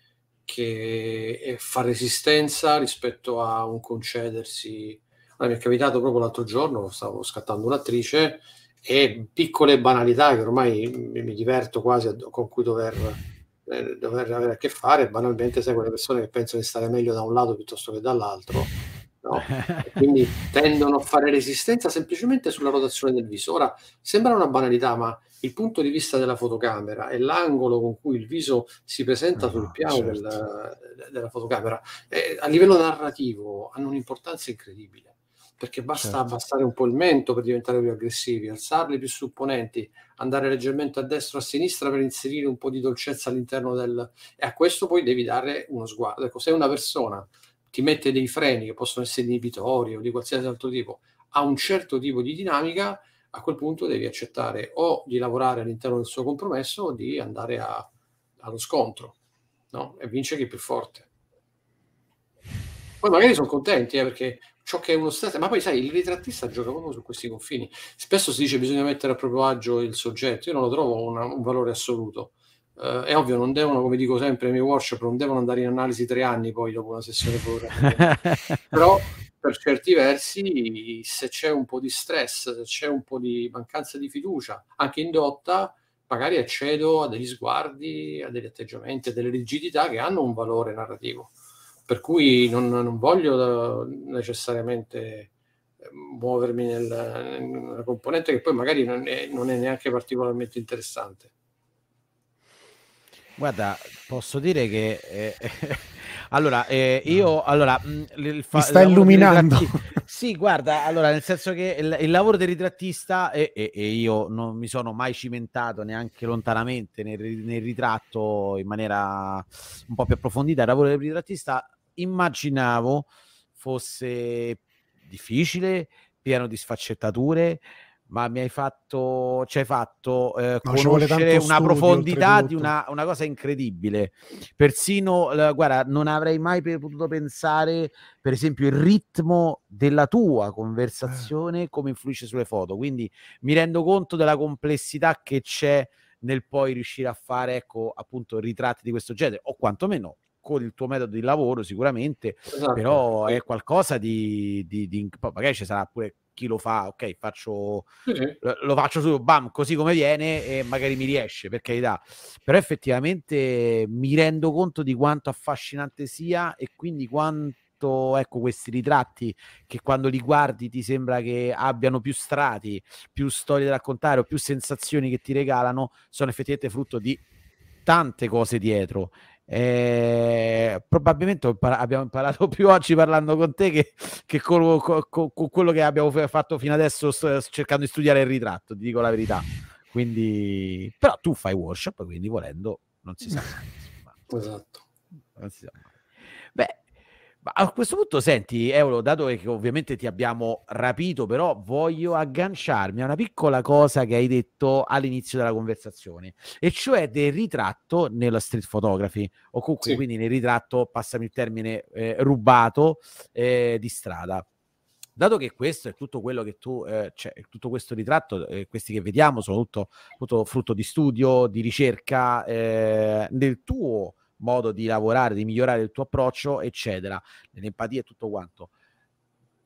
che fa resistenza rispetto a un concedersi. Allora, mi è capitato proprio l'altro giorno, stavo scattando un'attrice e piccole banalità che ormai mi diverto quasi a, con cui dover, eh, dover, avere a che fare, banalmente sai quelle persone che pensano di stare meglio da un lato piuttosto che dall'altro, no? quindi tendono a fare resistenza semplicemente sulla rotazione del viso. Ora, sembra una banalità, ma il punto di vista della fotocamera e l'angolo con cui il viso si presenta sul piano certo. del, della fotocamera, eh, a livello narrativo hanno un'importanza incredibile perché basta certo. abbassare un po' il mento per diventare più aggressivi, alzarli più supponenti, andare leggermente a destra o a sinistra per inserire un po' di dolcezza all'interno del... e a questo poi devi dare uno sguardo. Ecco, se una persona ti mette dei freni che possono essere inibitori o di qualsiasi altro tipo, ha un certo tipo di dinamica, a quel punto devi accettare o di lavorare all'interno del suo compromesso o di andare a, allo scontro no? e vince chi è più forte. Poi magari sono contenti eh, perché ciò che è uno stress, ma poi sai, il ritrattista gioca proprio su questi confini. Spesso si dice che bisogna mettere a proprio agio il soggetto, io non lo trovo una, un valore assoluto. Uh, è ovvio, non devono, come dico sempre nei miei workshop, non devono andare in analisi tre anni poi dopo una sessione fotografica. Però per certi versi, se c'è un po' di stress, se c'è un po' di mancanza di fiducia, anche indotta, magari accedo a degli sguardi, a degli atteggiamenti, a delle rigidità che hanno un valore narrativo per cui non, non voglio necessariamente eh, muovermi nel, nella componente che poi magari non è, non è neanche particolarmente interessante. Guarda, posso dire che eh, allora eh, io allora mh, il fa- Mi sta illuminando. sì, guarda, allora nel senso che il, il lavoro del ritrattista e, e, e, io non mi sono mai cimentato neanche lontanamente nel, nel ritratto in maniera un po' più approfondita. Il lavoro del ritrattista immaginavo fosse difficile, pieno di sfaccettature, ma mi hai fatto, ci hai fatto eh, no, conoscere una studio, profondità di una, una, cosa incredibile. Persino, eh, guarda, non avrei mai potuto pensare, per esempio, il ritmo della tua conversazione eh. come influisce sulle foto. Quindi mi rendo conto della complessità che c'è nel poi riuscire a fare, ecco, appunto, ritratti di questo genere, o quantomeno con il tuo metodo di lavoro sicuramente, esatto. però è qualcosa di, di, di, magari ci sarà pure chi lo fa, ok, faccio sì. lo faccio su bam, così come viene e magari mi riesce, per carità. Però effettivamente mi rendo conto di quanto affascinante sia e quindi quanto ecco questi ritratti che quando li guardi ti sembra che abbiano più strati, più storie da raccontare o più sensazioni che ti regalano, sono effettivamente frutto di tante cose dietro eh, probabilmente abbiamo imparato più oggi parlando con te che, che con, con, con, quello che abbiamo fatto fino adesso cercando di studiare il ritratto, ti dico la verità. Quindi, però tu fai workshop, quindi volendo non si sa. esatto. Non si sa mai. Beh, a questo punto, senti, Euro, dato che ovviamente ti abbiamo rapito, però voglio agganciarmi a una piccola cosa che hai detto all'inizio della conversazione, e cioè del ritratto nella street photography, o comunque sì. quindi nel ritratto, passami il termine, eh, rubato eh, di strada. Dato che questo è tutto quello che tu, eh, cioè, tutto questo ritratto, eh, questi che vediamo sono tutto, tutto, frutto di studio, di ricerca, eh, del tuo modo di lavorare, di migliorare il tuo approccio, eccetera, l'empatia e tutto quanto.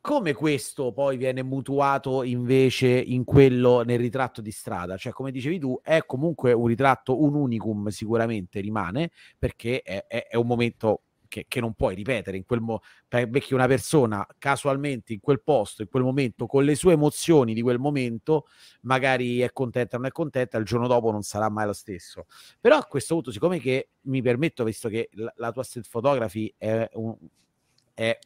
Come questo poi viene mutuato invece in quello nel ritratto di strada? Cioè, come dicevi tu, è comunque un ritratto, un unicum sicuramente rimane, perché è, è, è un momento che, che, non puoi ripetere in quel mo- becchi una persona casualmente in quel posto, in quel momento, con le sue emozioni di quel momento, magari è contenta, non è contenta, il giorno dopo non sarà mai lo stesso. Però a questo punto, siccome che mi permetto, visto che la, la tua street photography è, un, è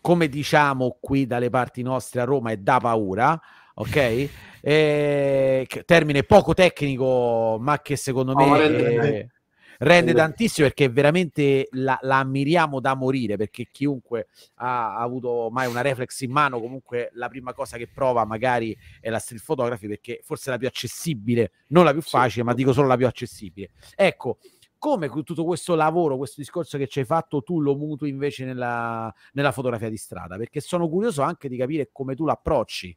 come diciamo qui dalle parti nostre a Roma, è da paura, ok? Eh, termine poco tecnico, ma che secondo me... È, rende tantissimo perché veramente la, la, ammiriamo da morire perché chiunque ha, ha, avuto mai una reflex in mano comunque la prima cosa che prova magari è la street photography perché forse è la più accessibile non la più facile sì. ma dico solo la più accessibile ecco come tutto questo lavoro, questo discorso che ci hai fatto, tu lo mutui invece nella, nella fotografia di strada? Perché sono curioso anche di capire come tu l'approcci.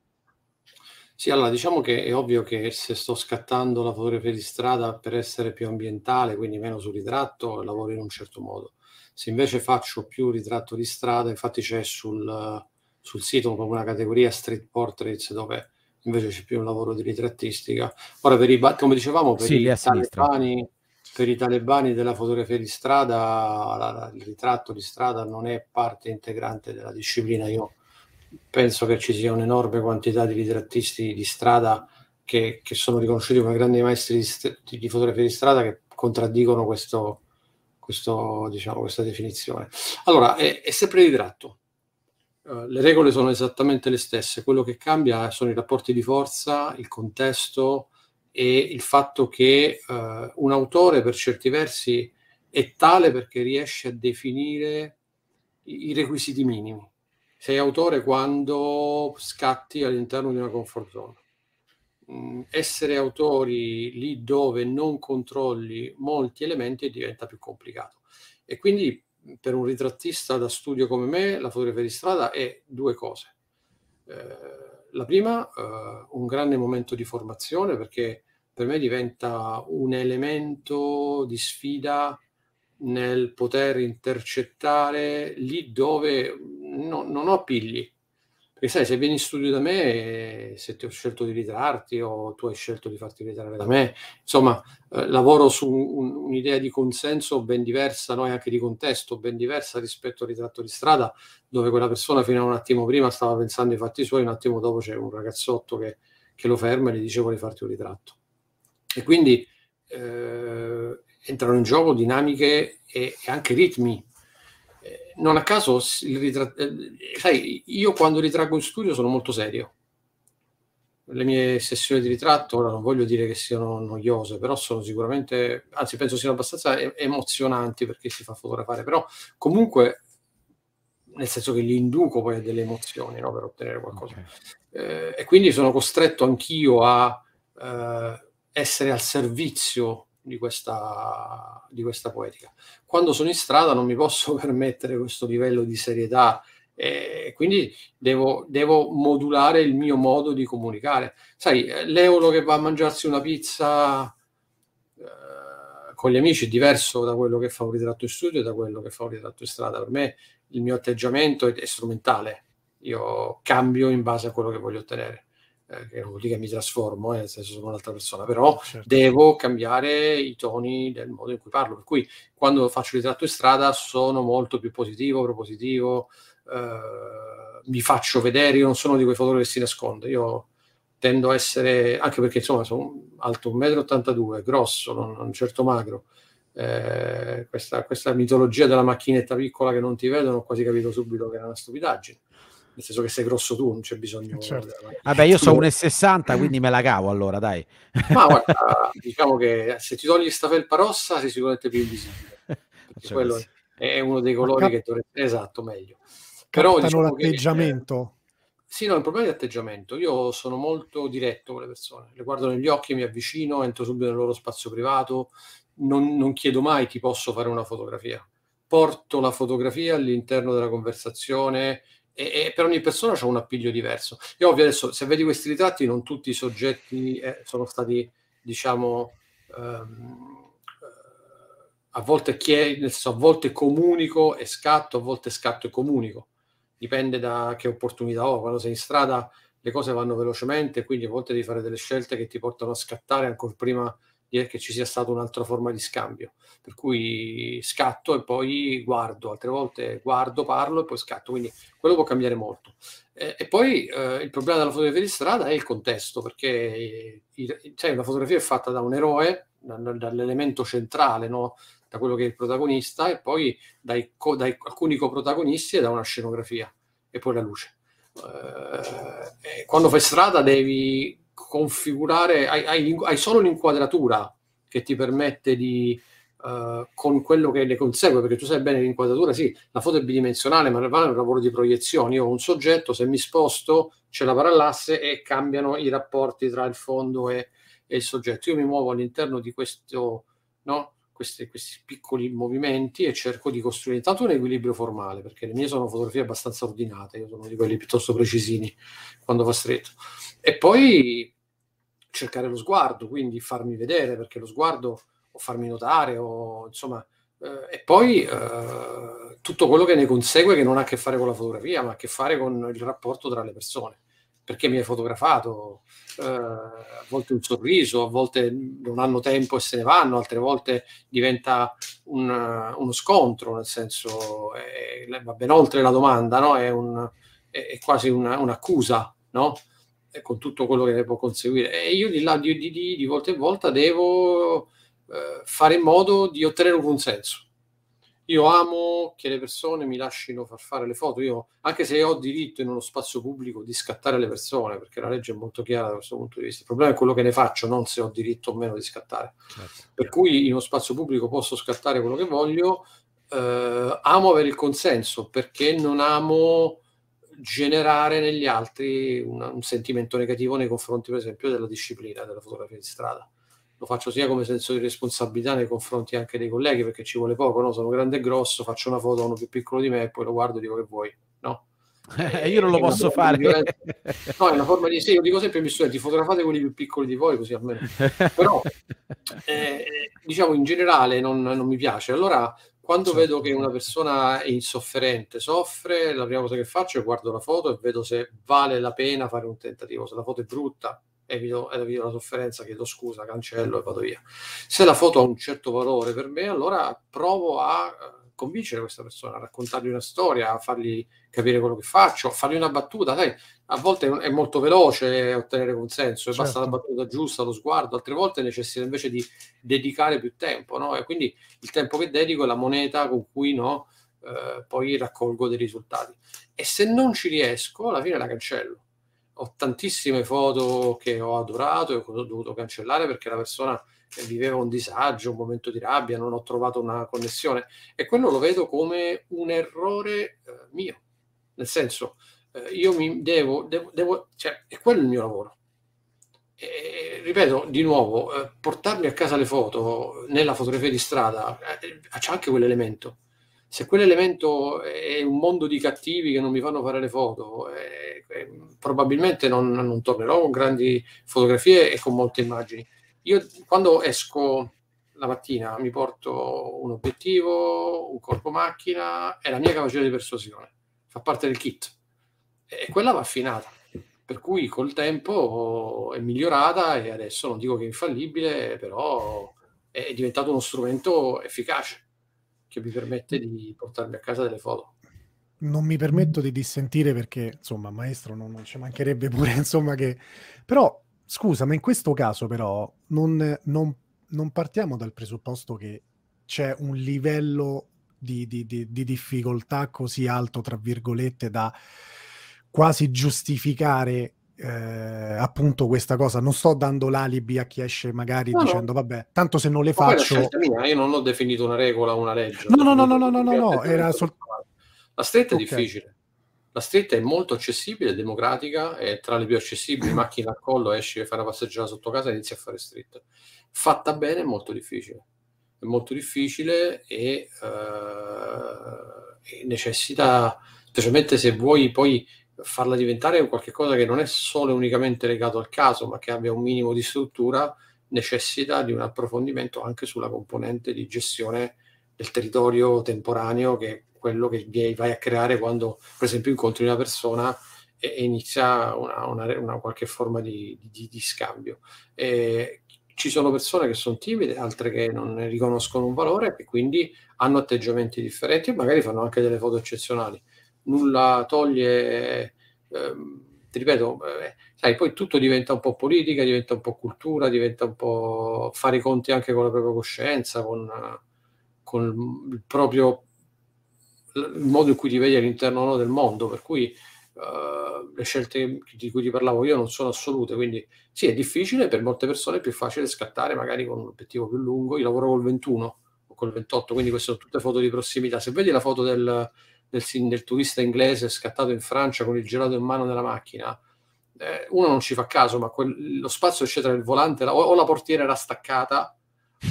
Sì, allora diciamo che è ovvio che se sto scattando la fotografia di strada per essere più ambientale, quindi meno sul ritratto, lavoro in un certo modo. Se invece faccio più ritratto di strada, infatti c'è sul, sul sito proprio una categoria street portraits dove invece c'è più un lavoro di ritrattistica. Ora, per i, come dicevamo, per, sì, i talebani, per i talebani della fotografia di strada, la, la, il ritratto di strada non è parte integrante della disciplina. Io penso che ci sia un'enorme quantità di ritrattisti di strada che, che sono riconosciuti come grandi maestri di, di, fotografia di strada che contraddicono questo, questo, diciamo, questa definizione. Allora, è, è sempre ritratto. Uh, le regole sono esattamente le stesse, quello che cambia sono i rapporti di forza, il contesto e il fatto che uh, un autore per certi versi è tale perché riesce a definire i, i requisiti minimi. Sei autore quando scatti all'interno di una comfort zone mh, essere autori lì dove non controlli molti elementi diventa più complicato. E quindi per un ritrattista da studio come me, la fotografia di strada è due cose. Eh, la prima, eh, un grande momento di formazione perché per me diventa un elemento di sfida nel poter intercettare lì dove no, non ho appigli, perché sai, se vieni in studio da me, se ti ho scelto di ritrarti o tu hai scelto di farti ritrarre da me, insomma, eh, lavoro su un, un'idea di consenso ben diversa, no? e anche di contesto ben diversa rispetto al ritratto di strada, dove quella persona fino a un attimo prima stava pensando ai fatti suoi, un attimo dopo c'è un ragazzotto che, che lo ferma e gli dice vuoi farti un ritratto. E quindi eh, entrano in gioco dinamiche e, e anche ritmi non a caso, il ritrat- eh, sai, io quando ritraggo in studio sono molto serio. Le mie sessioni di ritratto, ora non voglio dire che siano noiose, però sono sicuramente, anzi penso siano abbastanza emozionanti perché si fa fotografare, però comunque nel senso che li induco poi a delle emozioni no, per ottenere qualcosa. Okay. Eh, e quindi sono costretto anch'io a eh, essere al servizio di questa, di questa poetica. Quando sono in strada non mi posso permettere questo livello di serietà e quindi devo, devo, modulare il mio modo di comunicare. Sai, l'euro che va a mangiarsi una pizza eh, con gli amici è diverso da quello che fa un ritratto in studio e da quello che fa un ritratto in strada. Per me il mio atteggiamento è, strumentale, io cambio in base a quello che voglio ottenere eh, che non vuol dire che mi trasformo, eh, nel senso sono un'altra persona, però certo. devo cambiare i toni del modo in cui parlo. Per cui quando faccio il ritratto in strada sono molto più positivo, propositivo, eh, mi faccio vedere, io non sono di quei fotografi che si nasconde, io tendo a essere, anche perché insomma sono alto 1,82 m, grosso, non, non certo magro, eh, questa, questa, mitologia della macchinetta piccola che non ti vedono, ho quasi capito subito che era una stupidaggine nel senso che sei grosso tu, non c'è bisogno. Certo. Vabbè, io sono 1,60, quindi me la cavo allora, dai. Ma guarda, diciamo che se ti togli sta felpa rossa sei sicuramente più invisibile. Perché quello così. è uno dei colori cap- che dovresti... Esatto, meglio. Però diciamo l'atteggiamento. Che, sì, no, il problema è l'atteggiamento. Io sono molto diretto con le persone. Le guardo negli occhi, mi avvicino, entro subito nel loro spazio privato. Non, non chiedo mai ti posso fare una fotografia. Porto la fotografia all'interno della conversazione e, e per ogni persona c'è un appiglio diverso. E ovvio adesso, se vedi questi ritratti, non tutti i soggetti eh, sono stati, diciamo, ehm, a volte chiedo, nel a volte comunico e scatto, a volte scatto e comunico. Dipende da che opportunità ho. Quando sei in strada le cose vanno velocemente, quindi a volte devi fare delle scelte che ti portano a scattare ancora prima che ci sia stata un'altra forma di scambio. Per cui scatto e poi guardo, altre volte guardo, parlo e poi scatto, quindi quello può cambiare molto. Eh, e poi eh, il problema della fotografia di strada è il contesto, perché cioè, una fotografia è fatta da un eroe, da, dall'elemento centrale, no? da quello che è il protagonista, e poi dai, co, dai alcuni coprotagonisti e da una scenografia, e poi la luce. Eh, quando fai strada devi configurare, hai, hai, hai, solo l'inquadratura che ti permette di, uh, con quello che ne consegue, perché tu sai bene l'inquadratura, sì, la foto è bidimensionale, ma è un lavoro di proiezione. Io ho un soggetto, se mi sposto c'è la parallasse e cambiano i rapporti tra il fondo e, e il soggetto. Io mi muovo all'interno di questo, no? Questi, questi, piccoli movimenti e cerco di costruire intanto un equilibrio formale, perché le mie sono fotografie abbastanza ordinate, io sono di quelli piuttosto precisini quando va stretto. E poi cercare lo sguardo, quindi farmi vedere, perché lo sguardo o farmi notare o insomma eh, e poi eh, tutto quello che ne consegue che non ha a che fare con la fotografia, ma ha a che fare con il rapporto tra le persone. Perché mi hai fotografato? Eh, a volte un sorriso, a volte non hanno tempo e se ne vanno, altre volte diventa un, uno scontro, nel senso è, va ben oltre la domanda, no? è, un, è, è, quasi una, un'accusa, no? con tutto quello che ne può conseguire. E io di là di, di, di volta in volta devo eh, fare in modo di ottenere un consenso. Io amo che le persone mi lasciano far fare le foto, io, anche se ho diritto in uno spazio pubblico di scattare le persone, perché la legge è molto chiara da questo punto di vista. Il problema è quello che ne faccio, non se ho diritto o meno di scattare. Certo. Per cui in uno spazio pubblico posso scattare quello che voglio, eh, amo avere il consenso perché non amo generare negli altri una, un sentimento negativo nei confronti, per esempio, della disciplina della fotografia di strada lo faccio sia come senso di responsabilità nei confronti anche dei colleghi perché ci vuole poco, no? sono grande e grosso, faccio una foto a uno più piccolo di me e poi lo guardo e dico che vuoi, no? Eh, io non lo posso fare. no, è una forma di... Sì, io dico sempre ai miei studenti, fotografate quelli più piccoli di voi così almeno. Però, eh, diciamo, in generale non, non, mi piace. Allora, quando certo. vedo che una persona è insofferente, soffre, la prima cosa che faccio è guardo la foto e vedo se vale la pena fare un tentativo. Se la foto è brutta, evito, evito la sofferenza, chiedo scusa, cancello e vado via. Se la foto ha un certo valore per me, allora provo a eh, convincere questa persona, a raccontargli una storia, a fargli capire quello che faccio, a fargli una battuta. Sai, a volte è molto veloce ottenere consenso, certo. basta la battuta giusta, lo sguardo, altre volte necessita invece di dedicare più tempo, no? E quindi il tempo che dedico è la moneta con cui no, eh, poi raccolgo dei risultati. E se non ci riesco, alla fine la cancello ho tantissime foto che ho adorato e che ho dovuto cancellare perché la persona viveva un disagio, un momento di rabbia, non ho trovato una connessione e quello lo vedo come un errore eh, mio, nel senso eh, io mi devo, devo, devo, cioè è quello il mio lavoro. E, ripeto di nuovo, eh, portarmi a casa le foto nella fotografia di strada eh, c'è anche quell'elemento. Se quell'elemento è un mondo di cattivi che non mi fanno fare le foto, eh, probabilmente non, non, tornerò con grandi fotografie e con molte immagini. Io quando esco la mattina mi porto un obiettivo, un corpo macchina e la mia capacità di persuasione. Fa parte del kit. E quella va affinata. Per cui col tempo è migliorata e adesso non dico che è infallibile, però è diventato uno strumento efficace che mi permette di portarmi a casa delle foto. Non mi permetto di dissentire perché, insomma, maestro, non, non ci mancherebbe pure, insomma, che... Però, scusa, ma in questo caso però non, non, non partiamo dal presupposto che c'è un livello di, di, di, di, difficoltà così alto, tra virgolette, da quasi giustificare eh, appunto questa cosa. Non sto dando l'alibi a chi esce magari no, dicendo, no. vabbè, tanto se non le faccio... Mia, io non ho definito una regola, una legge. No, no, no, no, no, no, no, no, era soltanto la stretta okay. è difficile. La stretta è molto accessibile, democratica, è tra le più accessibili. Macchina a collo, esci, fai una passeggiata sotto casa e inizi a fare stretta. Fatta bene è molto difficile. È molto difficile e, uh, e necessita, specialmente se vuoi poi farla diventare qualcosa che non è solo e unicamente legato al caso, ma che abbia un minimo di struttura, necessita di un approfondimento anche sulla componente di gestione del territorio temporaneo che quello che vai a creare quando, per esempio, incontri una persona e, e inizia una, una, una, qualche forma di, di, di scambio. E ci sono persone che sono timide, altre che non ne riconoscono un valore e quindi hanno atteggiamenti differenti e magari fanno anche delle foto eccezionali. Nulla toglie, ehm, ti ripeto, eh, sai, poi tutto diventa un po' politica, diventa un po' cultura, diventa un po' fare i conti anche con la propria coscienza, con, con il proprio il modo in cui ti vedi all'interno no, del mondo, per cui uh, le scelte di cui ti parlavo io non sono assolute, quindi sì, è difficile, per molte persone è più facile scattare magari con un obiettivo più lungo, io lavoro col 21 o col 28, quindi queste sono tutte foto di prossimità, se vedi la foto del, del, del turista inglese scattato in Francia con il gelato in mano nella macchina, eh, uno non ci fa caso, ma quel, lo spazio eccetera il volante, la, o, o la portiera era staccata,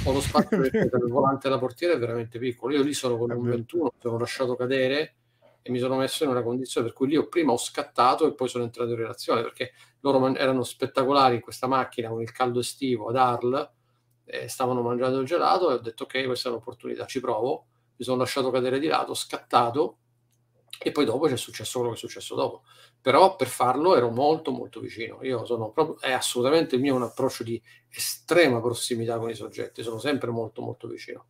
ho lo spazio del volante della portiera è veramente piccolo. Io lì sono con un 21, mi sono lasciato cadere e mi sono messo in una condizione per cui lì prima ho scattato e poi sono entrato in relazione perché loro erano spettacolari in questa macchina con il caldo estivo ad Arles eh, stavano mangiando il gelato e ho detto ok, questa è un'opportunità, ci provo, mi sono lasciato cadere di lato, scattato e poi dopo c'è successo quello che è successo dopo. Però per farlo ero molto molto vicino. Io sono proprio, è assolutamente il mio un approccio di estrema prossimità con i soggetti, sono sempre molto molto vicino.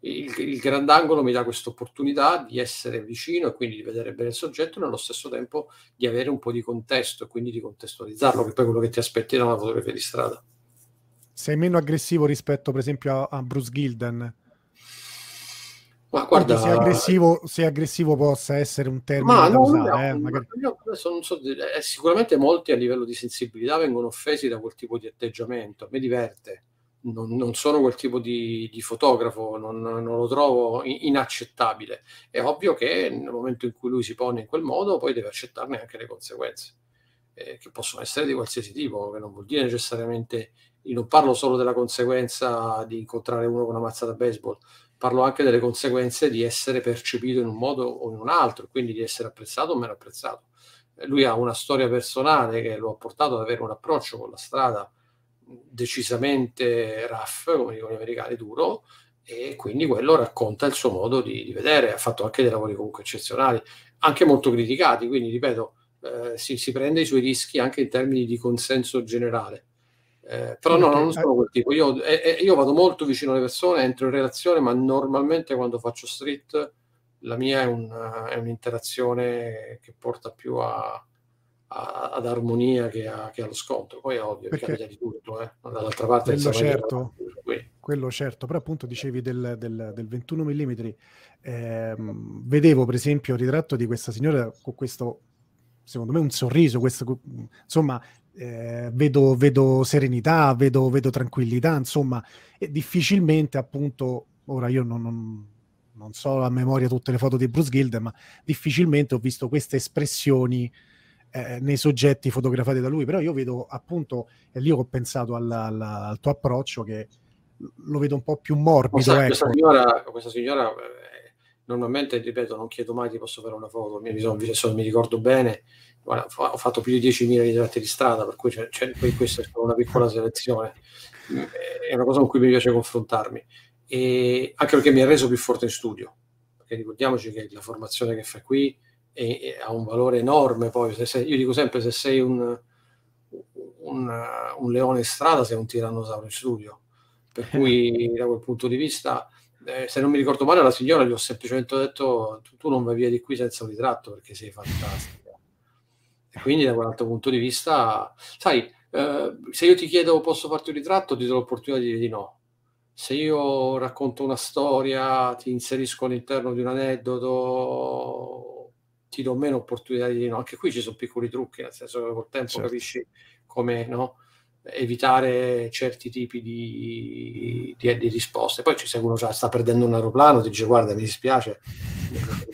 Il, il grandangolo mi dà questa opportunità di essere vicino e quindi di vedere bene il soggetto e nello stesso tempo di avere un po' di contesto e quindi di contestualizzarlo, che poi è quello che ti aspetti da una fotografia di strada. Sei meno aggressivo rispetto, per esempio, a, a Bruce Gilden? Ma guarda, se aggressivo, se aggressivo possa essere un termine ma no, usare, no, eh, magari... so, eh, sicuramente molti a livello di sensibilità vengono offesi da quel tipo di atteggiamento. A me diverte, non, non sono quel tipo di, di fotografo, non, non, lo trovo inaccettabile. È ovvio che nel momento in cui lui si pone in quel modo, poi deve accettarne anche le conseguenze, eh, che possono essere di qualsiasi tipo, che non vuol dire necessariamente. Io non parlo solo della conseguenza di incontrare uno con una mazza da baseball parlo anche delle conseguenze di essere percepito in un modo o in un altro, quindi di essere apprezzato o meno apprezzato. Lui ha una storia personale che lo ha portato ad avere un approccio con la strada decisamente rough, come dicono gli americani, duro, e quindi quello racconta il suo modo di, di vedere. Ha fatto anche dei lavori comunque eccezionali, anche molto criticati, quindi ripeto, eh, si, si prende i suoi rischi anche in termini di consenso generale eh, però no, non sono quel tipo. Io, eh, io, vado molto vicino alle persone, entro in relazione, ma normalmente quando faccio street la mia è, un, è un'interazione che porta più a, a, ad armonia che, a, che, allo scontro. Poi è ovvio che capita di tutto, eh. dall'altra parte quello certo, quello certo, però appunto dicevi del, del, del 21 mm, eh, vedevo per esempio il ritratto di questa signora con questo secondo me un sorriso, questo, insomma, eh, vedo, vedo, serenità, vedo, vedo, tranquillità, insomma, difficilmente appunto, ora io non, non, non, so a memoria tutte le foto di Bruce Gilden, ma difficilmente ho visto queste espressioni eh, nei soggetti fotografati da lui, però io vedo appunto, e lì ho pensato alla, alla, al tuo approccio che lo vedo un po' più morbido. Sa, ecco. questa signora, questa signora eh, normalmente, ripeto, non chiedo mai ti posso fare una foto, mi, mi, mi ricordo bene, guarda, ho fatto più di 10.000 ritratti di strada, per cui c'è, c'è, questa è una piccola selezione. È una cosa con cui mi piace confrontarmi. E anche perché mi ha reso più forte in studio. Perché ricordiamoci che la formazione che fai qui è, è, ha un valore enorme. Poi, se sei, io dico sempre: se sei un, un, un, leone in strada, sei un tirannosauro in studio. Per cui, da quel punto di vista, eh, se non mi ricordo male, alla signora gli ho semplicemente detto: tu, tu non vai via di qui senza un ritratto perché sei fantastica quindi da quell'altro punto di vista, sai, eh, se io ti chiedo posso farti un ritratto, ti do l'opportunità di dire di no. Se io racconto una storia, ti inserisco all'interno di un aneddoto, ti do meno opportunità di dire no. Anche qui ci sono piccoli trucchi, nel senso che col tempo certo. capisci come no, evitare certi tipi di, di, di, risposte. Poi ci segue uno già sta perdendo un aeroplano, ti dice guarda mi dispiace,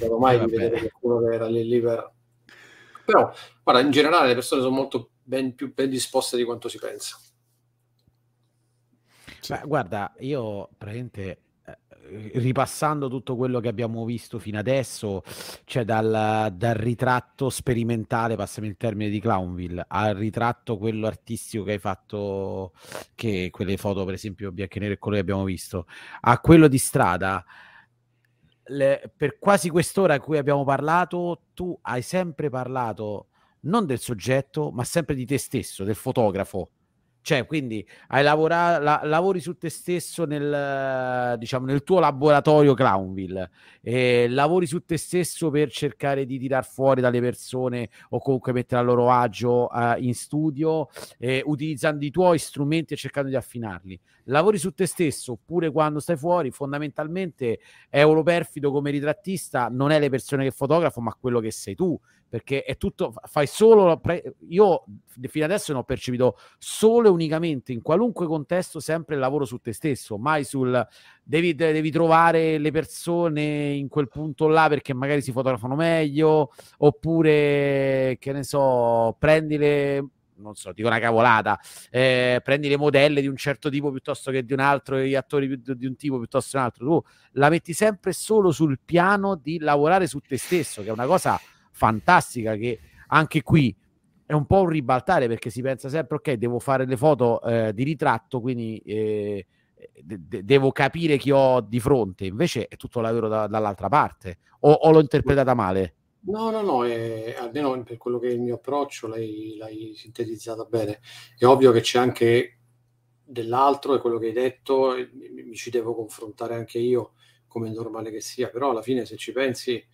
non mai di vedere qualcuno che era lì, lì per però, guarda, in generale le persone sono molto ben, più ben disposte di quanto si pensa. Beh, guarda, io praticamente eh, ripassando tutto quello che abbiamo visto fino adesso, cioè dal, dal, ritratto sperimentale, passami il termine di Clownville, al ritratto quello artistico che hai fatto, che quelle foto per esempio bianche e nere e colore che abbiamo visto, a quello di strada, le, per quasi quest'ora a cui abbiamo parlato, tu hai sempre parlato non del soggetto, ma sempre di te stesso, del fotografo. Cioè, quindi hai lavorato, la, lavori su te stesso nel, diciamo, nel tuo laboratorio Clownville, e lavori su te stesso per cercare di tirar fuori dalle persone o comunque mettere a loro agio uh, in studio, eh, utilizzando i tuoi strumenti e cercando di affinarli. Lavori su te stesso oppure quando stai fuori, fondamentalmente Europerfido come ritrattista non è le persone che fotografo, ma quello che sei tu perché è tutto, fai solo, io fino adesso ne ho percepito solo unicamente in qualunque contesto sempre il lavoro su te stesso, mai sul devi, devi trovare le persone in quel punto là perché magari si fotografano meglio, oppure che ne so, prendi le non so, dico una cavolata, eh, prendi le modelle di un certo tipo piuttosto che di un altro, gli attori di un tipo piuttosto che un altro, tu la metti sempre solo sul piano di lavorare su te stesso, che è una cosa fantastica che anche qui è un po' un ribaltare perché si pensa sempre ok devo fare le foto eh, di ritratto quindi eh, de- devo capire chi ho di fronte, invece è tutto lavoro da- dall'altra parte, o-, o l'ho interpretata male? No, no, no, è, almeno per quello che è il mio approccio l'hai, l'hai sintetizzata bene. È ovvio che c'è anche dell'altro, è quello che hai detto, mi ci devo confrontare anche io, come è normale che sia, però alla fine se ci pensi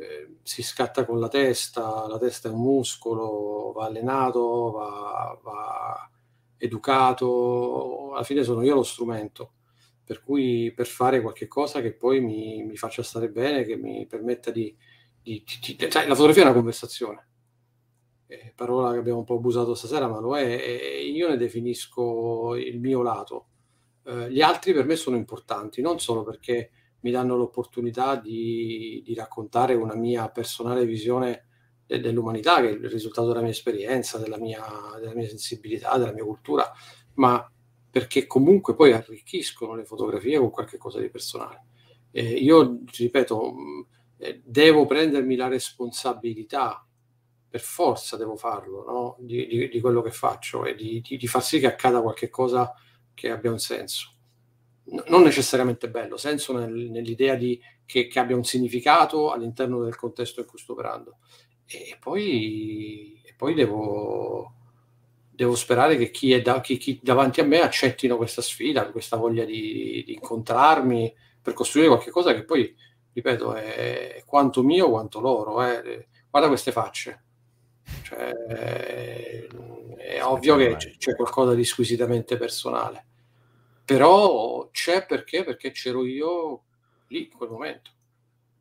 eh, si scatta con la testa, la testa è un muscolo, va allenato, va, va educato, alla fine sono io lo strumento per cui per fare qualche cosa che poi mi, mi faccia stare bene, che mi permetta di, di, di, di sai, la fotografia è una conversazione, eh, parola che abbiamo un po' abusato stasera, ma lo è, e io ne definisco il mio lato. Eh, gli altri per me sono importanti, non solo perché mi danno l'opportunità di, di raccontare una mia personale visione dell'umanità, che è il risultato della mia esperienza, della mia, della mia sensibilità, della mia cultura, ma perché comunque poi arricchiscono le fotografie con qualche cosa di personale. Eh, io, ripeto, eh, devo prendermi la responsabilità, per forza devo farlo, no? di, di, di, quello che faccio e di, di, far sì che accada qualche cosa che abbia un senso. Non necessariamente bello, senso nel, nell'idea di, che, che abbia un significato all'interno del contesto in cui sto operando e poi, e poi devo, devo, sperare che chi è da, chi, chi davanti a me accettino questa sfida, questa voglia di, di, incontrarmi per costruire qualcosa che poi, ripeto, è quanto mio quanto loro. Eh. Guarda queste facce. Cioè, è ovvio che c'è qualcosa di squisitamente personale, però c'è perché? Perché c'ero io lì in quel momento.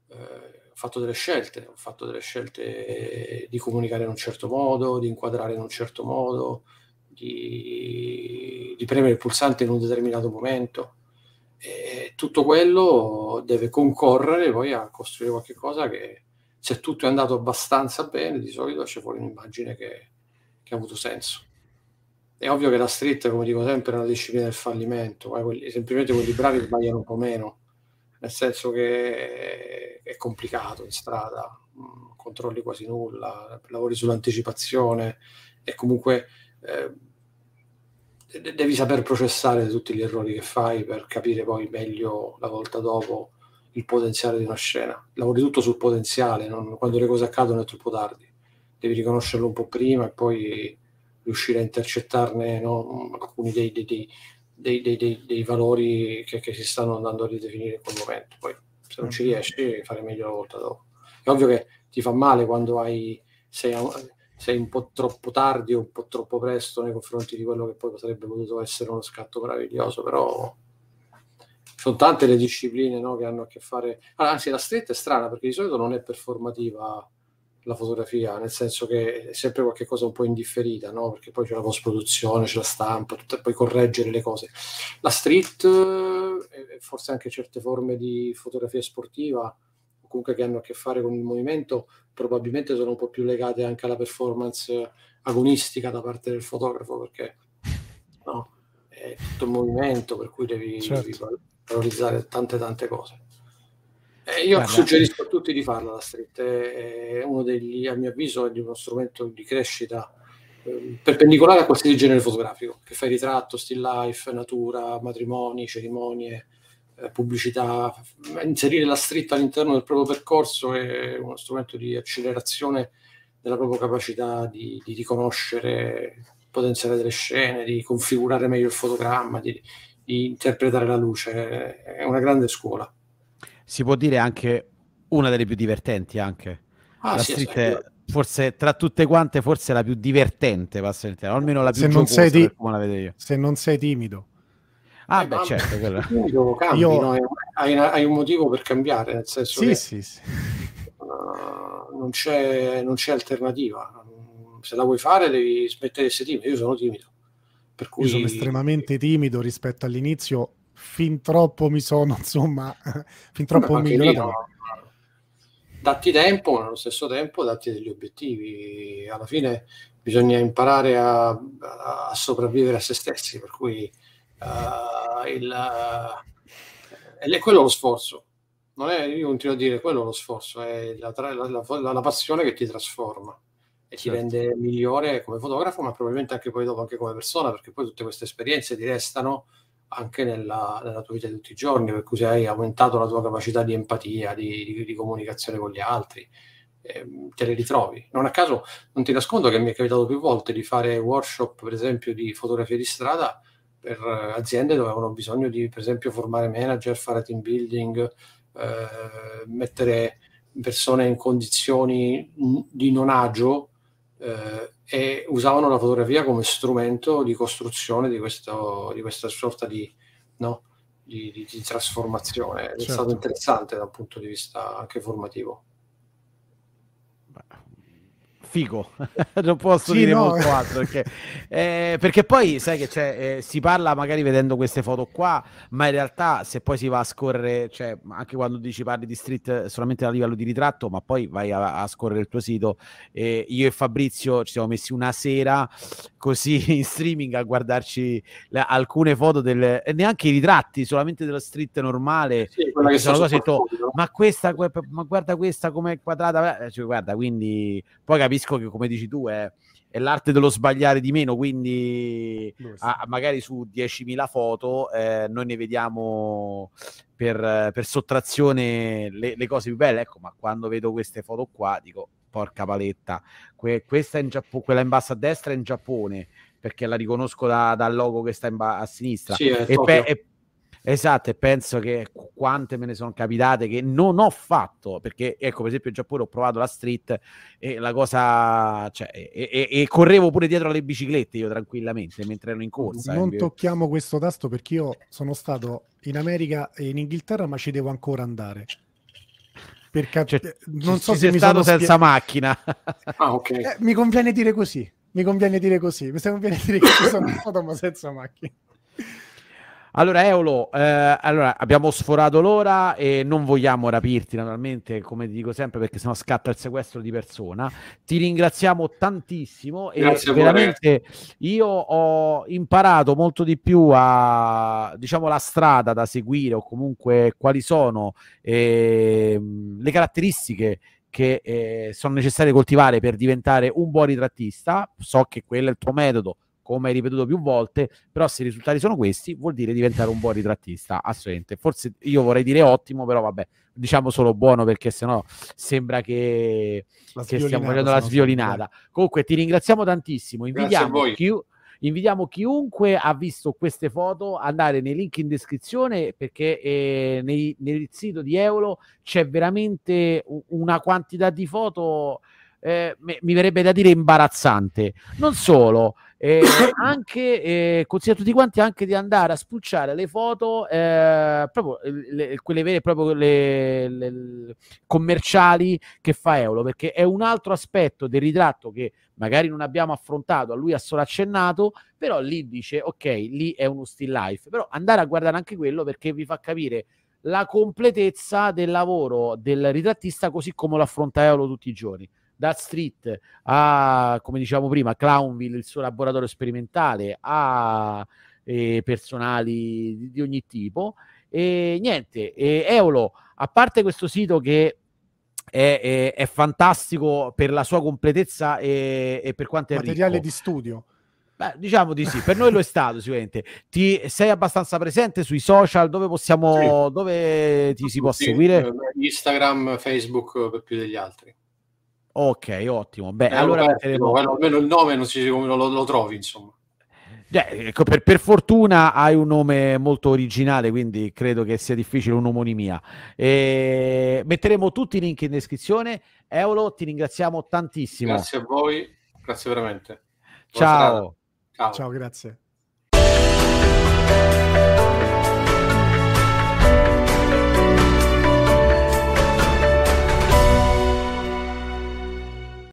Eh, fatto delle scelte, ho fatto delle scelte di comunicare in un certo modo, di inquadrare in un certo modo, di, di premere il pulsante in un determinato momento. E tutto quello deve concorrere poi a costruire qualcosa che se tutto è andato abbastanza bene, di solito c'è fuori un'immagine che, che ha avuto senso. È ovvio che la street, come dico sempre, è una disciplina del fallimento, eh? quelli, semplicemente quelli bravi sbagliano un po' meno nel senso che è complicato in strada, mm, controlli quasi nulla, lavori sull'anticipazione e comunque eh, devi saper processare tutti gli errori che fai per capire poi meglio la volta dopo il potenziale di una scena. Lavori tutto sul potenziale, non, quando le cose accadono è troppo tardi, devi riconoscerlo un po' prima e poi riuscire a intercettarne no, alcuni dei, dei, dei dei, valori che, che, si stanno andando a ridefinire in quel momento. Poi se non ci mm-hmm. riesci, fare meglio la volta dopo. È ovvio che ti fa male quando hai, sei, sei, un po' troppo tardi o un po' troppo presto nei confronti di quello che poi sarebbe potuto essere uno scatto meraviglioso, però sono tante le discipline no, che hanno a che fare. Ah, anzi, la stretta è strana perché di solito non è performativa la fotografia, nel senso che è sempre qualcosa un po' indifferita, no? perché poi c'è la post-produzione, c'è la stampa, tutta, puoi correggere le cose. La street, e forse anche certe forme di fotografia sportiva, o comunque che hanno a che fare con il movimento, probabilmente sono un po' più legate anche alla performance agonistica da parte del fotografo, perché no? è tutto il movimento, per cui devi, certo. devi valorizzare tante tante cose. Eh, io Guarda. suggerisco a tutti di farla la street, è uno degli, a mio avviso, è uno strumento di crescita eh, perpendicolare a qualsiasi genere fotografico, che fai ritratto, still life, natura, matrimoni, cerimonie, eh, pubblicità. Inserire la street all'interno del proprio percorso è uno strumento di accelerazione della propria capacità di, di riconoscere il potenziale delle scene, di configurare meglio il fotogramma, di, di interpretare la luce. È una grande scuola si può dire anche una delle più divertenti anche. Ah, la sì, street è, forse tra tutte quante forse la più divertente, passa il tempo, almeno la più se non sei come la vedo io. Se non sei timido. Ah, eh, beh, certo, quello. Cambi, io... no? hai, hai, un motivo per cambiare, nel senso sì, che sì, sì. Uh, non, c'è, non c'è alternativa. Se la vuoi fare devi smettere di essere timido. Io sono timido. Per cui... Io sono estremamente timido rispetto all'inizio fin troppo mi sono, insomma, fin troppo Beh, migliorato. No. Datti tempo, ma allo stesso tempo datti degli obiettivi. Alla fine bisogna imparare a, a sopravvivere a se stessi, per cui uh, il, uh, è quello lo sforzo. Non è, io continuo a dire, quello lo sforzo, è la, la, la, la passione che ti trasforma e certo. ti rende migliore come fotografo, ma probabilmente anche poi dopo anche come persona, perché poi tutte queste esperienze ti restano anche nella, nella, tua vita di tutti i giorni, per cui se hai aumentato la tua capacità di empatia, di, di, di comunicazione con gli altri, eh, te le ritrovi. Non a caso non ti nascondo che mi è capitato più volte di fare workshop, per esempio, di fotografia di strada per aziende dove avevano bisogno di, per esempio, formare manager, fare team building, eh, mettere persone in condizioni di non agio eh, e usavano la fotografia come strumento di costruzione di, questo, di questa sorta di, no, di, di, trasformazione. Certo. È stato certo. interessante dal punto di vista anche formativo figo, non posso sì, dire no. molto altro perché, eh, perché, poi sai che c'è, eh, si parla magari vedendo queste foto qua, ma in realtà se poi si va a scorrere, cioè anche quando dici parli di street solamente a livello di ritratto, ma poi vai a, a scorrere il tuo sito, eh, io e Fabrizio ci siamo messi una sera così in streaming a guardarci le, alcune foto del, neanche i ritratti, solamente della street normale, sì, sono cose detto, ma questa, ma guarda questa come quadrata, cioè, guarda, quindi poi capisci capisco che, come dici tu, è, è l'arte dello sbagliare di meno, quindi a, magari su 10.000 foto eh, noi ne vediamo per, per sottrazione le, le, cose più belle. Ecco, ma quando vedo queste foto qua dico, porca paletta, que, questa in Giappone, quella in basso a destra è in Giappone, perché la riconosco da, dal logo che sta in ba- a sinistra. Sì, e, pe- e, Esatto, e penso che quante me ne sono capitate che non ho fatto, perché ecco, per esempio in Giappone ho provato la street e la cosa, cioè, e, e, e correvo pure dietro alle biciclette io tranquillamente mentre ero in corsa. Non eh. tocchiamo questo tasto perché io sono stato in America e in Inghilterra, ma ci devo ancora andare. Perché cioè, non so ci se sei stato senza spie... macchina. ah, ok. Eh, mi conviene dire così. Mi conviene dire così. Mi conviene dire che sono stato ma senza macchina. Allora, Eolo, eh, allora, abbiamo sforato l'ora e non vogliamo rapirti, naturalmente, come dico sempre, perché sennò scatta il sequestro di persona. Ti ringraziamo tantissimo Grazie e veramente io ho imparato molto di più a, diciamo, la strada da seguire o comunque quali sono eh, le caratteristiche che eh, sono necessarie coltivare per diventare un buon ritrattista. So che quello è il tuo metodo come hai ripetuto più volte, però se i risultati sono questi, vuol dire diventare un buon ritrattista, assolutamente. Forse io vorrei dire ottimo, però vabbè, diciamo solo buono perché sennò sembra che, che stiamo facendo la sviolinata. Comunque ti ringraziamo tantissimo, invitiamo, chi, invitiamo chiunque ha visto queste foto ad andare nei link in descrizione perché eh, nei, nel sito di Eolo c'è veramente una quantità di foto... Eh, mi verrebbe da dire imbarazzante. Non solo, eh, anche eh, consiglio a tutti quanti anche di andare a spulciare le foto eh, proprio le, quelle vere proprio le, le, commerciali che fa Eolo perché è un altro aspetto del ritratto che magari non abbiamo affrontato a lui ha solo accennato però lì dice ok lì è uno still life però andare a guardare anche quello perché vi fa capire la completezza del lavoro del ritrattista così come lo affronta Eolo tutti i giorni da Street a, come diciamo prima, Clownville, il suo laboratorio sperimentale, a eh, personali di, di, ogni tipo. E niente, e Eolo, a parte questo sito che è, è, è fantastico per la sua completezza e, e per quanto è materiale ricco. di studio. Beh, diciamo di sì, per noi lo è stato sicuramente. Ti sei abbastanza presente sui social dove possiamo, sì. dove ti si può sì, seguire? Instagram, Facebook per più degli altri. Ok, ottimo. Beh, eh, allora beh, metteremo... almeno il nome non si come lo, lo trovi, insomma. Eh, ecco, per, per, fortuna hai un nome molto originale, quindi credo che sia difficile un'omonimia. E metteremo tutti i link in descrizione. Eolo, ti ringraziamo tantissimo. Grazie a voi, grazie veramente. Ciao. Ciao. Ciao, grazie.